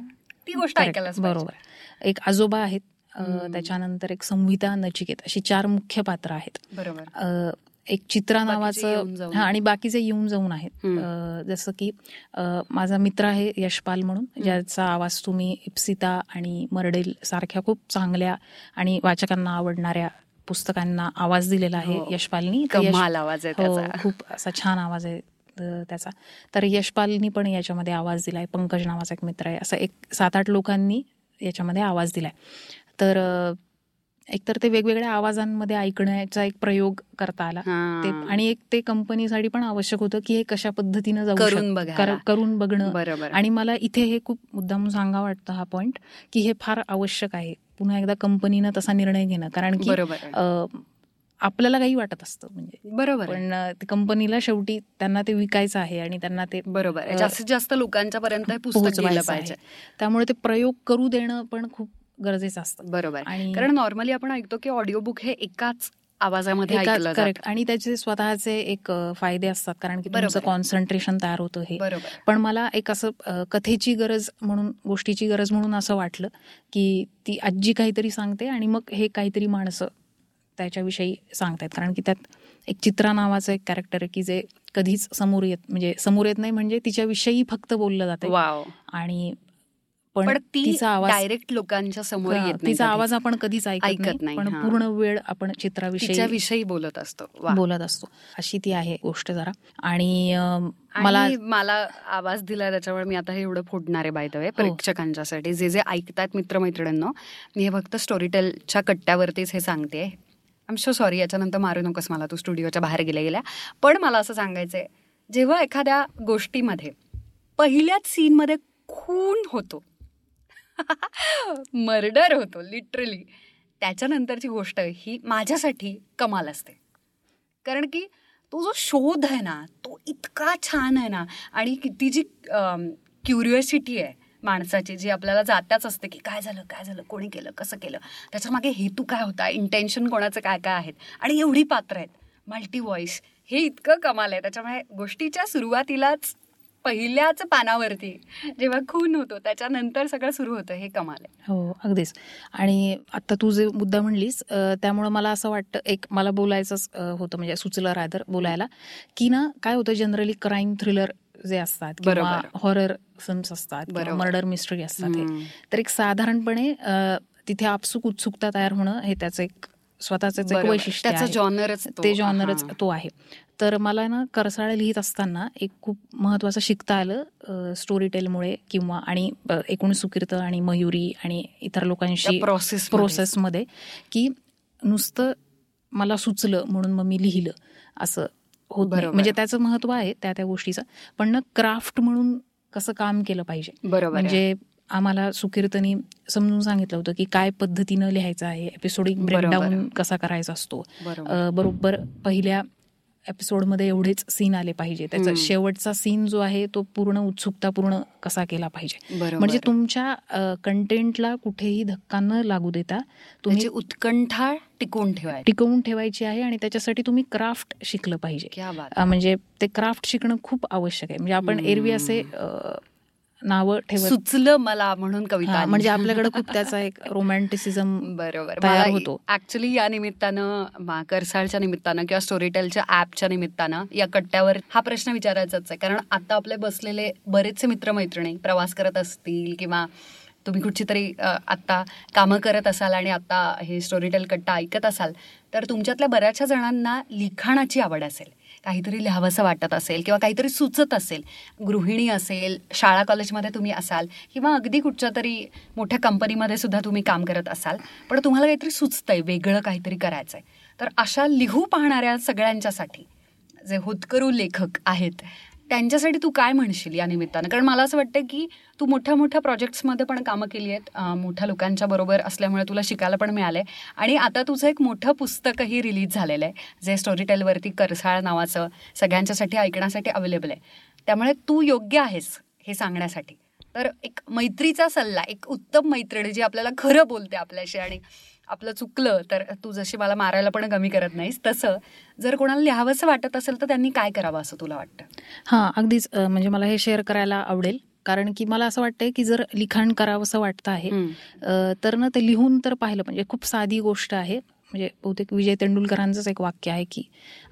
ती गोष्ट पाहिजे. बरोबर एक आजोबा आहेत. त्याच्यानंतर एक संहिता नचिकेत अशी चार मुख्य पात्र आहेत. बरोबर. एक चित्रा नावाचं आणि बाकीचे येऊन जाऊन आहेत. जसं की माझा मित्र आहे यशपाल म्हणून ज्याचा आवाज तुम्ही इप्सिता आणि मर्डेल सारख्या खूप चांगल्या आणि वाचकांना आवडणाऱ्या पुस्तकांना आवाज दिलेला आहे हो. यशपालनी. आवाज आहे हो खूप असा छान आवाज आहे त्याचा. तर यशपालनी पण याच्यामध्ये आवाज दिलाय पंकज नावाचा एक मित्र आहे. असं एक सात आठ लोकांनी याच्यामध्ये आवाज दिलाय. तर एकतर ते वेगवेगळ्या आवाजांमध्ये ऐकण्याचा एक प्रयोग करता आला. ते आणि एक ते कंपनीसाठी पण आवश्यक होतं की हे कशा पद्धतीनं जाऊ करून करून बघणं. बरोबर. आणि मला इथे हे खूप मुद्दाम सांगा वाटतं हा पॉइंट की हे फार आवश्यक आहे. पुन्हा एकदा कंपनीनं तसा निर्णय घेणं. कारण की आपल्याला काही वाटत असतं म्हणजे. बरोबर. पण कंपनीला शेवटी त्यांना ते विकायचं आहे आणि त्यांना ते बरोबर जास्तीत जास्त लोकांच्या पर्यंत पाहिजे. त्यामुळे ते प्रयोग करू देणं पण खूप गरजेचं असतं. बरोबर. आणि कारण नॉर्मली आपण ऐकतो की ऑडिओ बुक हे एकाच आवाजामध्ये करेक्ट आणि त्याचे स्वतःचे एक फायदे असतात. कारण की तुमचं. कॉन्सन्ट्रेशन तयार होतं हे. पण मला एक असं कथेची गरज म्हणून गोष्टीची गरज म्हणून असं वाटलं की ती आजी काहीतरी सांगते आणि मग हे काहीतरी माणसं त्याच्याविषयी सांगतायत. कारण की त्यात एक चित्रा नावाचं एक कॅरेक्टर आहे की जे कधीच समोर येत म्हणजे समोर येत नाही म्हणजे तिच्याविषयी फक्त बोललं जाते आणि पण तिचा आवाज डायरेक्ट लोकांच्या समोर येत नाही तिचा. आवाज आपण कधीच ऐकत नाही पण. पूर्ण वेळ आपण चित्राविषयी बोलत असतो. बोलत असतो अशी ती आहे गोष्ट जरा आणि मला मला आवाज दिला त्याच्यामुळे मी आता हे एवढं फोडणार आहे हो. प्रेक्षकांच्यासाठी जे जे ऐकतात मित्रमैत्रिणींनो मी हे फक्त स्टोरी टेलच्या कट्ट्यावरतीच हे सांगते आम शो सॉरी याच्यानंतर मारू नकोस मला तू स्टुडिओच्या बाहेर गेल्या गेल्या पण मला असं सांगायचंय जेव्हा एखाद्या गोष्टीमध्ये पहिल्याच सीनमध्ये खून होतो मर्डर होतो लिटरली त्याच्यानंतरची गोष्ट ही माझ्यासाठी कमाल असते. कारण की तो जो शोध आहे ना तो इतका छान आहे ना आणि किती ती जी क्युरिओसिटी आहे माणसाची जी आपल्याला जात्याच असते की काय झालं काय झालं कोणी केलं कसं केलं त्याच्यामागे हेतू काय होता इंटेन्शन कोणाचं काय काय आहेत आणि एवढी पात्र आहेत. मल्टी व्हॉइस हे इतकं कमाल आहे. त्याच्यामुळे गोष्टीच्या सुरुवातीलाच पहिल्याच पानावरती जेव्हा खून होतो त्याच्यानंतर सगळं सुरू होतं हे कमाल आहे हो अगदीच आणि आता तू जे मुद्दा म्हणलीस त्यामुळं मला असं वाटतं एक मला बोलायचंच अ, होतं म्हणजे सुचलं रादर बोलायला की ना काय होतं जनरली क्राईम थ्रिलर जे असतात किंवा. हॉरर फिल्म्स असतात. मर्डर मिस्ट्री असतात हे. तर एक साधारणपणे तिथे आपसुक उत्सुकता तयार होणं हे त्याचं एक स्वतःच एक. वैशिष्ट्य त्याचं. जॉनरच ते जॉनरच तो आहे तर मला ना करसाळ लिहित असताना एक खूप महत्वाचं शिकता आलं स्टोरी टेलमुळे किंवा आणि एकूण सुकीर्त आणि मयुरी आणि इतर लोकांशी प्रोसेस प्रोसेसमध्ये की नुसतं मला सुचलं म्हणून मग मी लिहिलं असं होत. म्हणजे त्याचं महत्त्व आहे त्या त्या गोष्टीचं पण ना क्राफ्ट म्हणून कसं काम केलं पाहिजे बरोबर. म्हणजे आम्हाला सुकीर्तनी समजून सांगितलं होतं की काय पद्धतीनं लिहायचं आहे एपिसोडिक. ब्रेकडाऊन कसा करायचा असतो बरोबर पहिल्या एपिसोडमध्ये एवढेच सीन आले पाहिजे. त्याचा. शेवटचा सीन जो आहे तो पूर्ण उत्सुकतापूर्ण कसा केला पाहिजे. म्हणजे तुमच्या कंटेंटला कुठेही धक्का न लागू देता तुम्ही उत्कंठा टिकवून ठेवायची. टिकवून ठेवायची आहे आणि त्याच्यासाठी तुम्ही क्राफ्ट शिकलं पाहिजे. म्हणजे ते क्राफ्ट शिकणं खूप आवश्यक आहे. म्हणजे आपण. एरवी असे नावं ठेवत सुचलं मला म्हणून कविता. म्हणजे आपल्याकडे खूप त्याचा एक रोमॅन्टिसिझम बरोबर होतो. ऍक्च्युली या निमित्तानं करसाळच्या निमित्तानं किंवा स्टोरीटेलच्या ऍपच्या निमित्तानं या कट्ट्यावर हा प्रश्न विचारायचाच आहे कारण आता आपले बसलेले बरेचसे मित्रमैत्रिणी प्रवास करत असतील किंवा तुम्ही कुठची तरी आत्ता कामं करत असाल आणि आता हे स्टोरीटेल कट्टा ऐकत असाल तर तुमच्यातल्या बऱ्याचशा जणांना लिखाणाची आवड असेल काहीतरी लिहावंसं वाटत असेल किंवा काहीतरी सुचत असेल. गृहिणी असेल शाळा कॉलेजमध्ये तुम्ही असाल किंवा अगदी कुठच्या तरी मोठ्या कंपनीमध्ये सुद्धा तुम्ही काम करत असाल पण तुम्हाला काहीतरी सुचतंय वेगळं काहीतरी करायचं आहे तर अशा लिहू पाहणाऱ्या सगळ्यांच्यासाठी जे होतकरू लेखक आहेत त्यांच्यासाठी तू काय म्हणशील या निमित्तानं? कारण मला असं वाटतं की तू मोठ्या मोठ्या प्रोजेक्ट्समध्ये पण कामं केली आहेत. मोठ्या लोकांच्या बरोबर असल्यामुळे तुला शिकायला पण मिळालंय. आणि आता तुझं एक मोठं पुस्तकही रिलीज झालेलं आहे जे स्टोरी टेलवरती करसाळ नावाचं सगळ्यांच्यासाठी ऐकण्यासाठी अवेलेबल आहे. त्यामुळे तू योग्य आहेस हे सांगण्यासाठी. तर एक मैत्रीचा सल्ला एक उत्तम मैत्रीण जी आपल्याला खरं बोलते आपल्याशी आणि आपलं चुकलं तर तू जशी मला मारायला पण कमी करत नाहीस तसं. जर कोणाला लिहावंसं वाटत असेल तर त्यांनी काय करावं असं तुला वाटतं? हां अगदीच. म्हणजे मला हे शेअर करायला आवडेल. कारण की मला असं वाटतंय की जर लिखाण करावंसं वाटतं आहे तर ना ते लिहून तर पाहिलं. म्हणजे खूप साधी गोष्ट आहे. म्हणजे बहुतेक विजय तेंडुलकरांचंच एक वाक्य आहे की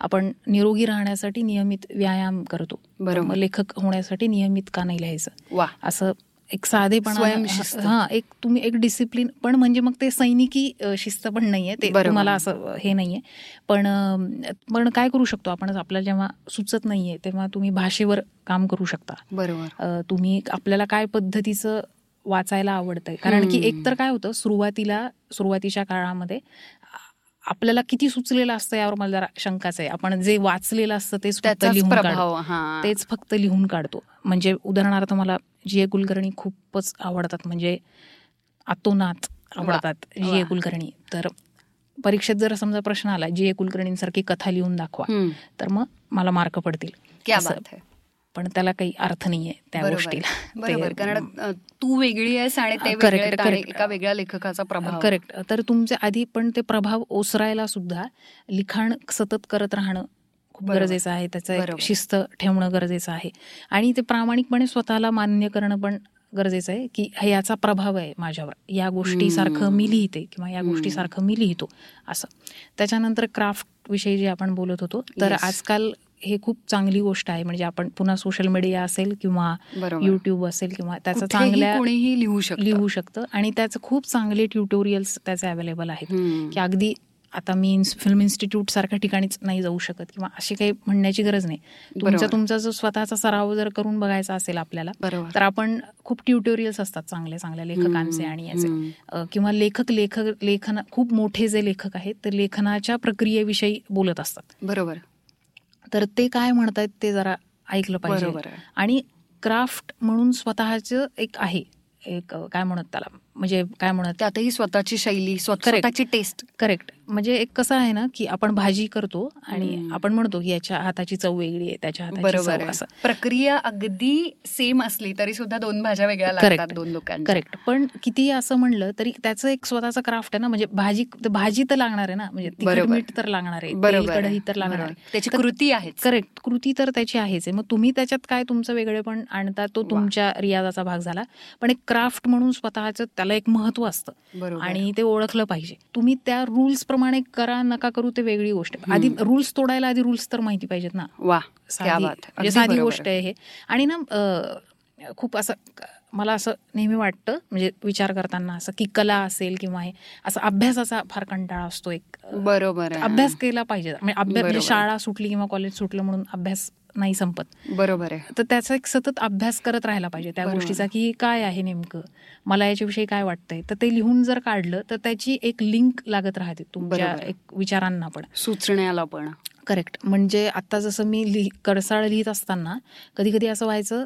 आपण निरोगी राहण्यासाठी नियमित व्यायाम करतो. बरोबर. लेखक होण्यासाठी नियमित का नाही लिहायचं? वा. असं एक साधेपणा. हा एक तुम्ही एक डिसिप्लिन पण म्हणजे मग ते सैनिकी शिस्त पण नाहीये ते. तुम्हाला असं हे नाहीये पण पण काय करू शकतो आपण आपल्याला जेव्हा सुचत नाहीये तेव्हा तुम्ही भाषेवर काम करू शकता बरोबर तुम्ही आपल्याला काय पद्धतीचं वाचायला आवडतंय कारण की हम्म. एक तर काय होतं सुरुवातीला सुरुवातीच्या काळामध्ये आपल्याला किती सुचलेलं असतं यावर मला जरा शंकाच आहे. आपण जे वाचलेलं असतं तेच फक्त लिहून काढतो. तेच फक्त लिहून काढतो. म्हणजे उदाहरणार्थ मला जी ए कुलकर्णी खूपच आवडतात. म्हणजे अतोनात आवडतात जी ए. कुलकर्णी. तर परीक्षेत जर समजा प्रश्न आला जी ए कुलकर्णींसारखी कथा लिहून दाखवा. तर मग मला मार्क पडतील. पण त्याला काही अर्थ नाहीये त्या गोष्टीला. बरोबर. कारण तू वेगळी आहेस आणि ते. एका वेगळ्या लेखकाचा प्रभाव. करेक्ट तर तुमचे आधी पण ते प्रभाव ओसरायला सुद्धा लिखाण सतत करत राहणं खूप. गरजेचं आहे. त्याचं. शिस्त ठेवणं गरजेचं आहे. आणि ते प्रामाणिकपणे स्वतःला मान्य करणं पण गरजेचं आहे की हे याचा प्रभाव आहे माझ्यावर. या गोष्टीसारखं मी लिहिते किंवा या. गोष्टीसारखं मी लिहितो असं. त्याच्यानंतर क्राफ्ट विषयी जे आपण बोलत होतो तर. आजकाल हे खूप चांगली गोष्ट आहे. म्हणजे आपण पुन्हा सोशल मीडिया असेल किंवा युट्यूब असेल किंवा त्याचं चांगल्या कोणीही लिहू शकतो. लिहू शकतं. आणि त्याचं खूप चांगले ट्युटोरियल्स त्याचे अवेलेबल आहेत. की अगदी आता मी फिल्म इन्स्टिट्यूट सारख्या ठिकाणीच नाही जाऊ शकत किंवा अशी काही म्हणण्याची गरज नाही. तुमचा. तुमचा जो स्वतःचा सराव जर करून बघायचा असेल आपल्याला तर आपण खूप ट्युटोरियल्स असतात चांगल्या चांगल्या लेखकांचे. आणि याचे. किंवा लेखक लेखक लेखन खूप मोठे जे लेखक आहेत ते लेखनाच्या प्रक्रियेविषयी बोलत असतात. बरोबर. तर ते काय म्हणतायत ते जरा ऐकलं पाहिजे. आणि क्राफ्ट म्हणून स्वतःचं एक आहे. एक काय म्हणत त्याला? म्हणजे काय म्हणत त्यातही स्वतःची शैली. स्वतःची टेस्ट करेक्ट म्हणजे एक कसं आहे ना की आपण भाजी करतो आणि. आपण म्हणतो की याच्या हाताची चव वेगळी आहे त्याच्या बरोबर आहे. असं प्रक्रिया अगदी सेम असली तरी सुद्धा दोन भाज्या वेगळ्या लागतात. दोन लोकांच्या करेक्ट पण किती असं म्हणलं तरी त्याचं एक स्वतःचं क्राफ्ट आहे ना म्हणजे भाजी भाजी तर लागणार आहे ना म्हणजे. मीठ तर लागणार आहे आहे. कढई तर लागणार. आहे त्याची कृती आहेच करेक्ट कृती तर त्याची आहेच आहे मग तुम्ही त्याच्यात काय तुमचं वेगळेपण आणता तो. तुमच्या रियाजाचा भाग झाला पण एक क्राफ्ट म्हणून स्वतःचं त्याला एक महत्त्व असतं. आणि ते ओळखलं पाहिजे. तुम्ही त्या रुल्स प्रमाणे करा नका करू ते वेगळी गोष्ट. आधी रुल्स तोडायला आधी रुल्स तर माहिती पाहिजेत ना. वा साधी क्या बात म्हणजे साधी गोष्ट आहे हे. आणि ना खूप असं मला असं नेहमी वाटतं म्हणजे विचार करताना असं की कला असेल किंवा हे असं अभ्यासाचा फार कंटाळा असतो एक. बरोबर अभ्यास केला पाहिजे. म्हणजे अभ्यास म्हणजे. शाळा सुटली किंवा कॉलेज सुटलं म्हणून अभ्यास नाही संपत. बरोबर आहे. तर त्याचा एक सतत अभ्यास करत राहायला पाहिजे त्या. गोष्टीचा की काय आहे नेमकं? मला याच्याविषयी काय वाटतंय? तर ते लिहून जर काढलं तर त्याची एक लिंक लागत राहते तुमच्या. एक विचारांना पण. सुचण्याला पण. करेक्ट म्हणजे आता जसं मी लिह कडसाळ लिहित असताना कधी कधी असं व्हायचं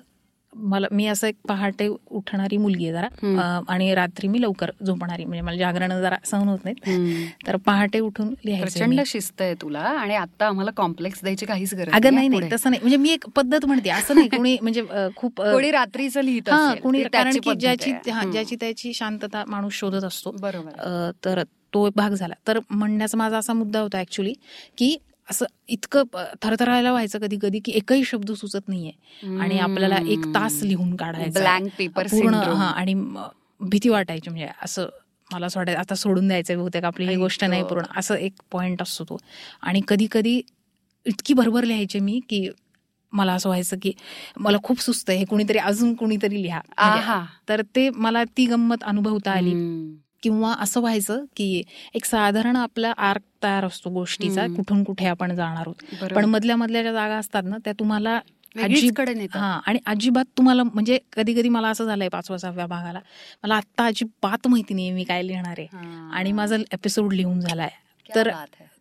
मला मी असं एक पहाटे उठणारी मुलगी आहे जरा. आणि रात्री मी लवकर झोपणारी म्हणजे मला जागरण जरा सहन होत नाहीत. तर पहाटे उठून लिहायचे प्रचंड. शिस्त आहे तुला आणि आता आम्हाला कॉम्प्लेक्स द्यायची काहीच गरज अगं नाही. नाही तसं नाही. म्हणजे मी एक पद्धत म्हणते असं नाही कोणी म्हणजे खूप कोणी रात्रीचं लिहित कोणी कारण की ज्याची. ज्याची त्याची शांतता माणूस शोधत असतो. बरोबर. तर तो एक भाग झाला. तर म्हणण्याचा माझा असा मुद्दा होता ऍक्च्युली की असं इतकं थरथरायला व्हायचं कधी कधी की एकही शब्द सुचत नाहीये. आणि आपल्याला एक तास लिहून काढायचा ब्लँक पेपर पूर्ण हा आणि भीती वाटायची म्हणजे असं मला असं वाटायचं आता सोडून द्यायचं बहुतेक आपली ही गोष्ट नाही. पूर्ण. असं एक पॉइंट असतो तो. आणि कधी कधी इतकी भरभर लिहायचे मी की मला असं व्हायचं की मला खूप सुस्त हे कुणीतरी अजून कुणीतरी लिहा. म्हणजे तर ते मला ती गंमत अनुभवता आली. किंवा असं व्हायचं की एक साधारण आपला आर्क तयार असतो गोष्टीचा. कुठून कुठे आपण जाणार आहोत. पण मधल्या मधल्या ज्या जागा असतात ना त्या तुम्हाला. हा आणि अजिबात तुम्हाला म्हणजे कधी कधी मला असं झालंय पाचव्या सहाव्या भागाला मला आत्ता अजिबात माहिती नाहीये मी काय लिहिणार आहे. आणि माझा एपिसोड लिहून झालाय तर.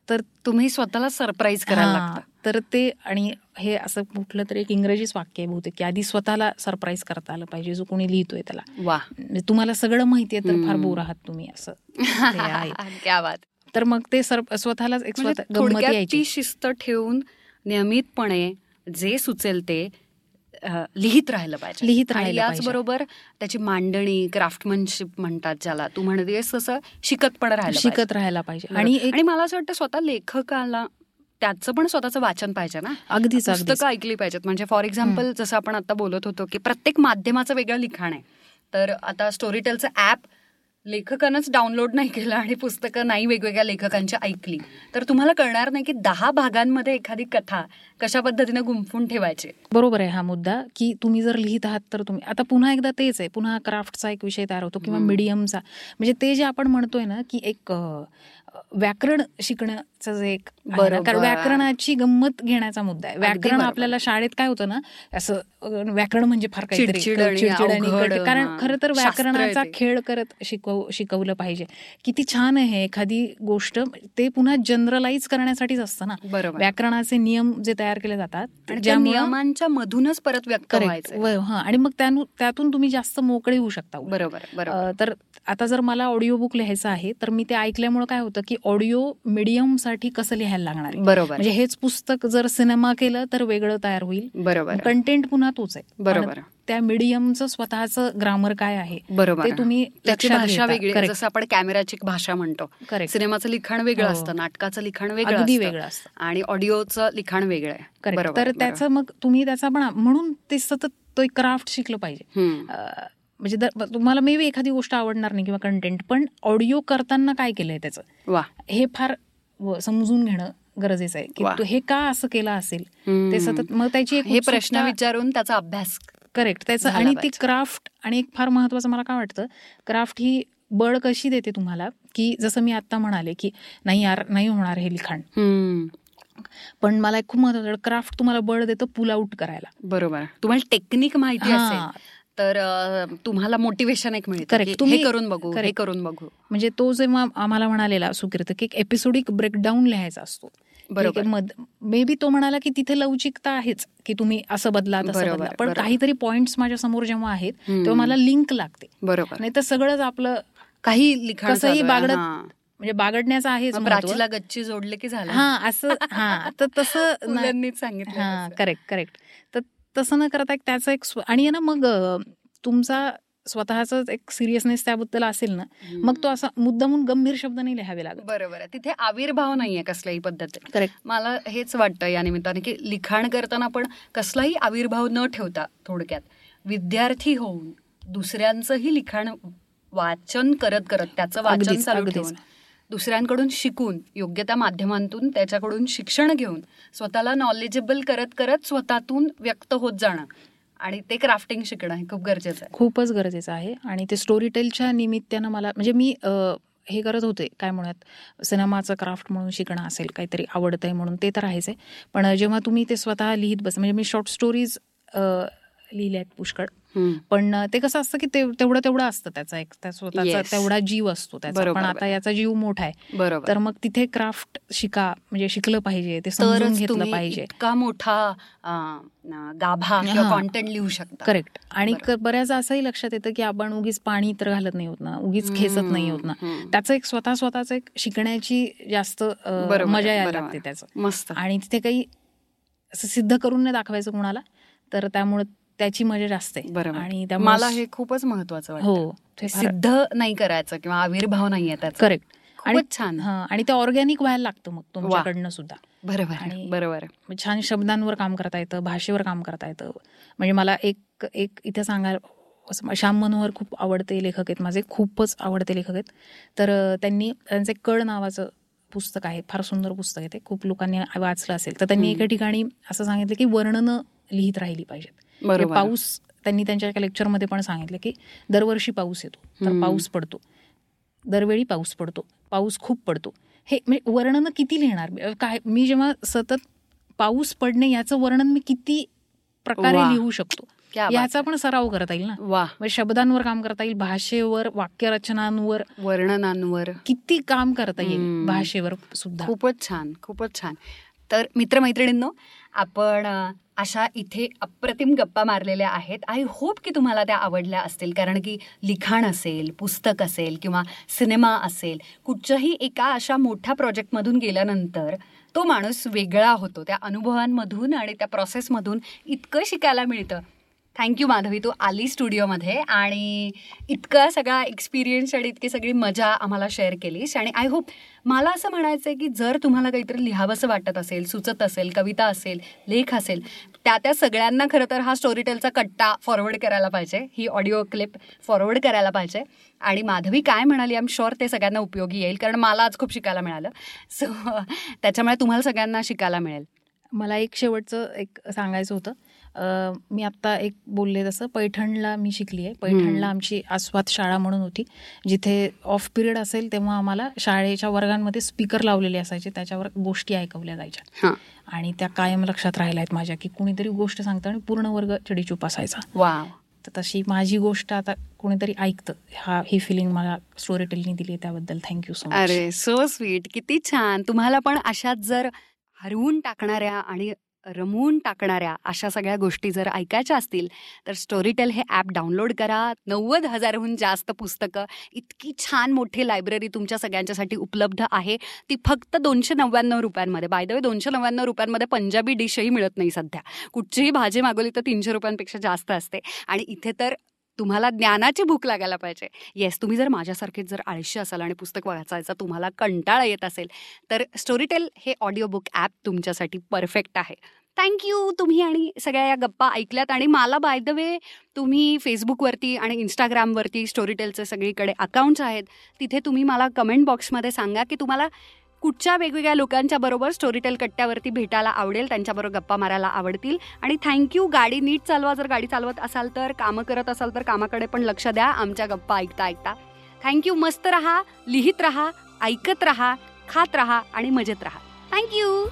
तर तुम्ही स्वतःला सरप्राईज करायला लागतं. तर ते आणि हे असं कुठलं तरी एक इंग्रजीच वाक्य आहे बहुतेक की आधी स्वतःला सरप्राईज करता आलं पाहिजे जो कोणी लिहितोय त्याला. वा. म्हणजे तुम्हाला सगळं माहितीये तर फार. बोर आहात तुम्ही असं. ते आहे. क्या बात. तर मग ते सर स्वतःलाच एक म्हणजे स्वतः ती शिस्त ठेवून नियमितपणे जे सुचेल ते लिहित राहिलं पाहिजे. लिहित राहिलं. याचबरोबर त्याची मांडणी क्राफ्टमनशिप म्हणतात ज्याला तू म्हणतेस तसं शिकत पण राहिलं. शिकत राहायला पाहिजे. आणि मला असं वाटतं स्वतः लेखकाला त्याचं पण स्वतःचं वाचन पाहिजे ना. अगदीच अगदीच. पुस्तकं ऐकली पाहिजेत. म्हणजे फॉर एक्झाम्पल जसं आपण आता बोलत होतो की प्रत्येक माध्यमाचं वेगळं लिखाण आहे. तर आता स्टोरीटेलचं ऍप लेखकानंच डाउनलोड नाही केलं आणि पुस्तकं नाही वेगवेगळ्या लेखकांची ऐकली. तर तुम्हाला कळणार नाही की दहा भागांमध्ये एखादी कथा कशा पद्धतीने गुंफून ठेवायची. बरोबर आहे हा मुद्दा की तुम्ही जर लिहित आहात तर तुम्ही आता पुन्हा एकदा तेच आहे. पुन्हा क्राफ्टचा एक विषय तयार होतो किंवा. मीडियमचा म्हणजे ते जे आपण म्हणतोय ना की एक व्याकरण शिकण्याचं जे एक. कारण व्याकरणाची गंमत घेण्याचा मुद्दा आहे व्याकरण. आपल्याला शाळेत काय होतं ना असं व्याकरण म्हणजे फार काहीतरी कारण. खरं तर व्याकरणाचा. खेळ करत शिकव शिकवलं पाहिजे किती छान आहे एखादी गोष्ट ते पुन्हा जनरलाइज करण्यासाठीच असतं ना व्याकरणाचे नियम जे तयार केले जातात ज्यामुळं- नियमांच्या मधूनच परत व्यक्त व्हायचं हा आणि मग त्यानु- त्यातून तुम्ही जास्त मोकळे होऊ शकता. बरोबर तर आता जर मला ऑडिओ बुक लिहायचं आहे तर मी ते ऐकल्यामुळे काय होतं की ऑडिओ मीडियमसाठी कसं लिहायला लागणार बरोबर म्हणजे हेच पुस्तक जर सिनेमा केलं तर वेगळं तयार होईल बरोबर कंटेंट पुन्हा तोच आहे बरोबर. त्या मीडियमचं स्वतःचं ग्रामर काय आहे बरोबर ते तुम्ही त्याची भाषा. वेगळी. जसं आपण कॅमेराची भाषा म्हणतो. सिनेमाचं लिखाण वेगळं हो. असतं नाटकाचं लिखाण वेगळं. वेगळं असतं आणि ऑडिओचं लिखाण वेगळं आहे करेक्ट तर. त्याचं मग तुम्ही त्याचा पण म्हणून ते सतत तो एक क्राफ्ट शिकलं पाहिजे म्हणजे तुम्हाला मे बी एखादी गोष्ट आवडणार नाही किंवा कंटेंट पण ऑडिओ करताना काय केलंय त्याचं? वा. हे फार समजून घेणं गरजेचं आहे की हे का असं केलं असेल. ते सतत मग त्याची एक हे प्रश्न विचारून त्याचा अभ्यास करेक्ट त्याचं आणि ती. क्राफ्ट आणि एक फार महत्वाचं मला काय वाटतं क्राफ्ट ही बळ कशी देते तुम्हाला की जसं मी आता म्हणाले की नाही यार नाही होणार हे लिखाण. पण मला एक खूप महत्वाचं क्राफ्ट तुम्हाला बळ देतं पुल आउट करायला. बरोबर. तुम्हाला टेक्निक माहिती. असेल. तर तुम्हाला मोटिवेशन एक मिळतं हे तुम्ही- करून बघू हे. करून बघू म्हणजे तो जेव्हा आम्हाला म्हणालेला सुकीर्त की एक एपिसोडिक ब्रेकडाऊन लिहायचा असतो बरोबर. मे बी तो म्हणाला की तिथे लवचिकता आहेच की तुम्ही असं बदला पण. काहीतरी पॉइंट्स माझ्यासमोर जेव्हा आहेत. तेव्हा मला लिंक लागते बरोबर नाही तर सगळंच आपलं काही लिखाण कसंही आहे. बागडत. म्हणजे बागडण्याचं. प्राचीला गच्ची जोडले की झालं हा असं हा तर तसं सांगितलं हा. करेक्ट करेक्ट तसं न करता एक त्याचं एक आणि ना मग तुमचा स्वतःच एक सिरियसनेस त्याबद्दल असेल ना मग तो असा मुद्दामून गंभीर शब्द नाही लिहावे लागत. बरोबर तिथे आविर्भाव नाहीये कसल्याही पद्धतीने. करेक्ट मला हेच वाटतं या निमित्ताने की लिखाण करताना पण कसलाही आविर्भाव न ठेवता थोडक्यात विद्यार्थी होऊन दुसऱ्यांचंही लिखाण वाचन करत करत त्याचं वाचन चालू. ठेवून दुसऱ्यांकडून शिकून योग्य त्या माध्यमांतून त्याच्याकडून शिक्षण घेऊन स्वतःला नॉलेजेबल करत करत स्वतःतून व्यक्त होत जाणं. आणि ते क्राफ्टिंग शिकणं हे खूप गरजेचं आहे. खूपच गरजेचं आहे. आणि ते स्टोरी टेलच्या निमित्तानं मला म्हणजे मी हे करत होते. काय म्हणत सिनेमाचं क्राफ्ट म्हणून शिकणं असेल काहीतरी आवडतंय म्हणून ते तर आहेच आहे. पण जेव्हा तुम्ही ते स्वतः लिहित बस म्हणजे मी शॉर्ट स्टोरीज लिहिल्या आहेत पुष्कळ. पण ते कसं असतं की ते तेवढं तेवढं असतं त्याचा एक त्या स्वतःचा. तेवढा जीव असतो त्याचा पण आता. याचा जीव मोठा आहे बरोबर तर मग तिथे क्राफ्ट शिका म्हणजे शिकलं पाहिजे ते समजून घेतलं पाहिजे इतका मोठा गाभा किंवा. कॉन्टेंट लिहू शकता करेक्ट आणि. क- बऱ्याचदा असंही लक्षात येतं की आपण उगीच पाणी तर घालत नाही होत ना उगीच खेचत नाही होत ना. त्याचं एक स्वतः स्वतःच एक शिकण्याची जास्त मजा यायला. लागते त्याचं मस्त आणि तिथे काही असं सिद्ध करून नाही दाखवायचं कुणाला तर त्यामुळे त्याची मजा जास्त आहे. बरोबर. आणि मला हे खूपच महत्वाचं वाटतं. हो सिद्ध नाही करायचं किंवा आविर्भाव नाही आहे त्याचा. करेक्ट आणि छान. हा आणि ते ऑर्गॅनिक व्हायला लागतं मग तुमच्याकडनं सुद्धा. बरोबर आणि- बरोबर. छान शब्दांवर काम करता येतं भाषेवर काम करता येतं. म्हणजे मला एक एक इथे सांगायला श्याम मनोहर खूप आवडते लेखक आहेत माझे खूपच आवडते लेखक आहेत. तर त्यांनी त्यांचे कळ नावाचं पुस्तक आहे फार सुंदर पुस्तक आहे ते. खूप लोकांनी वाचलं असेल तर त्यांनी. एका ठिकाणी असं सांगितलं की वर्णनं लिहित राहिली पाहिजेत. पाऊस त्यांनी त्यांच्या एका लेक्चरमध्ये पण सांगितलं की दरवर्षी पाऊस येतो. तर. पाऊस पडतो. दरवेळी पाऊस पडतो. पाऊस खूप पडतो. हे म्हणजे वर्णनं किती लिहिणार? काय मी जेव्हा सतत पाऊस पडणे याचं वर्णन मी किती प्रकारे. लिहू शकतो? याचा पण सराव करता येईल ना? वा. म्हणजे शब्दांवर काम करता येईल भाषेवर वाक्यरचनांवर. वर्णनांवर. किती काम करता येईल. भाषेवर सुद्धा. खूपच छान खूपच छान. तर मित्रमैत्रिणींनो आपण अशा इथे अप्रतिम गप्पा मारलेल्या आहेत. आय होप की तुम्हाला त्या आवडल्या असतील. कारण की लिखाण असेल पुस्तक असेल किंवा सिनेमा असेल कुठच्याही एका अशा मोठ्या प्रोजेक्टमधून गेल्यानंतर तो माणूस वेगळा होतो. त्या अनुभवांमधून आणि त्या प्रोसेसमधून इतकं शिकायला मिळतं. थँक्यू माधवी तू आली स्टुडिओमध्ये आणि इतका सगळा एक्सपिरियन्स आणि इतकी सगळी मजा आम्हाला शेअर केलीस. आणि आय होप मला असं म्हणायचं आहे की जर तुम्हाला काहीतरी लिहावंसं वाटत असेल सुचत असेल कविता असेल लेख असेल त्या त्या सगळ्यांना खरं तर हा स्टोरीटेलचा कट्टा फॉरवर्ड करायला पाहिजे. ही ऑडिओ क्लिप फॉरवर्ड करायला पाहिजे. आणि माधवी काय म्हणाली आम शुअर ते सगळ्यांना उपयोगी येईल कारण मला आज खूप शिकायला मिळालं. सो त्याच्यामुळे तुम्हाला सगळ्यांना शिकायला मिळेल. मला एक शेवटचं एक सांगायचं होतं. मी आत्ता एक बोलले तसं पैठणला मी शिकली आहे पैठणला. आमची आस्वाद शाळा म्हणून होती. जिथे ऑफ पिरियड असेल तेव्हा आम्हाला शाळेच्या वर्गांमध्ये स्पीकर लावलेले असायचे. त्याच्यावर गोष्टी ऐकवल्या जायच्या. आणि त्या कायम लक्षात राहिल्या आहेत माझ्या की कुणीतरी गोष्ट सांगतं आणि पूर्ण वर्ग चिडीचूप असायचा. वा तर तशी माझी गोष्ट आता कोणीतरी ऐकतं. हा ही फिलिंग मला स्टोरी टेलनी दिली त्याबद्दल. थँक्यू सो मच अरे सो स्वीट किती छान. तुम्हाला पण अशाच जर हरवून टाकणाऱ्या आणि रमवून टाकणाऱ्या अशा सगळ्या गोष्टी जर ऐकायच्या असतील तर स्टोरीटेल हे ॲप डाउनलोड करा. नव्वद हजारहून जास्त पुस्तकं इतकी छान मोठी लायब्ररी तुमच्या सगळ्यांच्यासाठी उपलब्ध आहे. ती फक्त दोनशे नव्याण्णव रुपयांमध्ये. बाय द वे दोनशे नव्याण्णव रुपयांमध्ये पंजाबी डिशही मिळत नाही सध्या. कुठचीही भाजी मागवली तर तीनशे रुपयांपेक्षा जास्त असते. आणि इथे तर तुम्हाला ज्ञानाची भूक लागायला पाहिजे. येस तुम्ही जर माझ्यासारखेच जर आळशी असाल आणि पुस्तक वाचायचा तुम्हाला कंटाळा येत असेल तर स्टोरीटेल हे ऑडिओ बुक ॲप तुमच्यासाठी परफेक्ट आहे. थँक्यू तुम्ही आणि सगळ्या या गप्पा ऐकल्यात आणि मला बाय द वे तुम्ही फेसबुकवरती आणि इंस्टाग्रामवरती स्टोरीटेलचे सगळीकडे अकाउंट्स आहेत. तिथे तुम्ही मला कमेंट बॉक्समध्ये सांगा की तुम्हाला कुठच्या वेगवेगळ्या लोकांच्या बरोबर स्टोरीटेल कट्ट्यावरती भेटायला आवडेल त्यांच्याबरोबर गप्पा मारायला आवडतील. आणि थँक्यू गाडी नीट चालवा जर गाडी चालवत असाल तर कामं करत असाल तर कामाकडे पण लक्ष द्या. आमच्या गप्पा ऐकता ऐकता. थँक्यू मस्त रहा लिहित रहा ऐकत रहा खात रहा आणि मजेत रहा. थँक्यू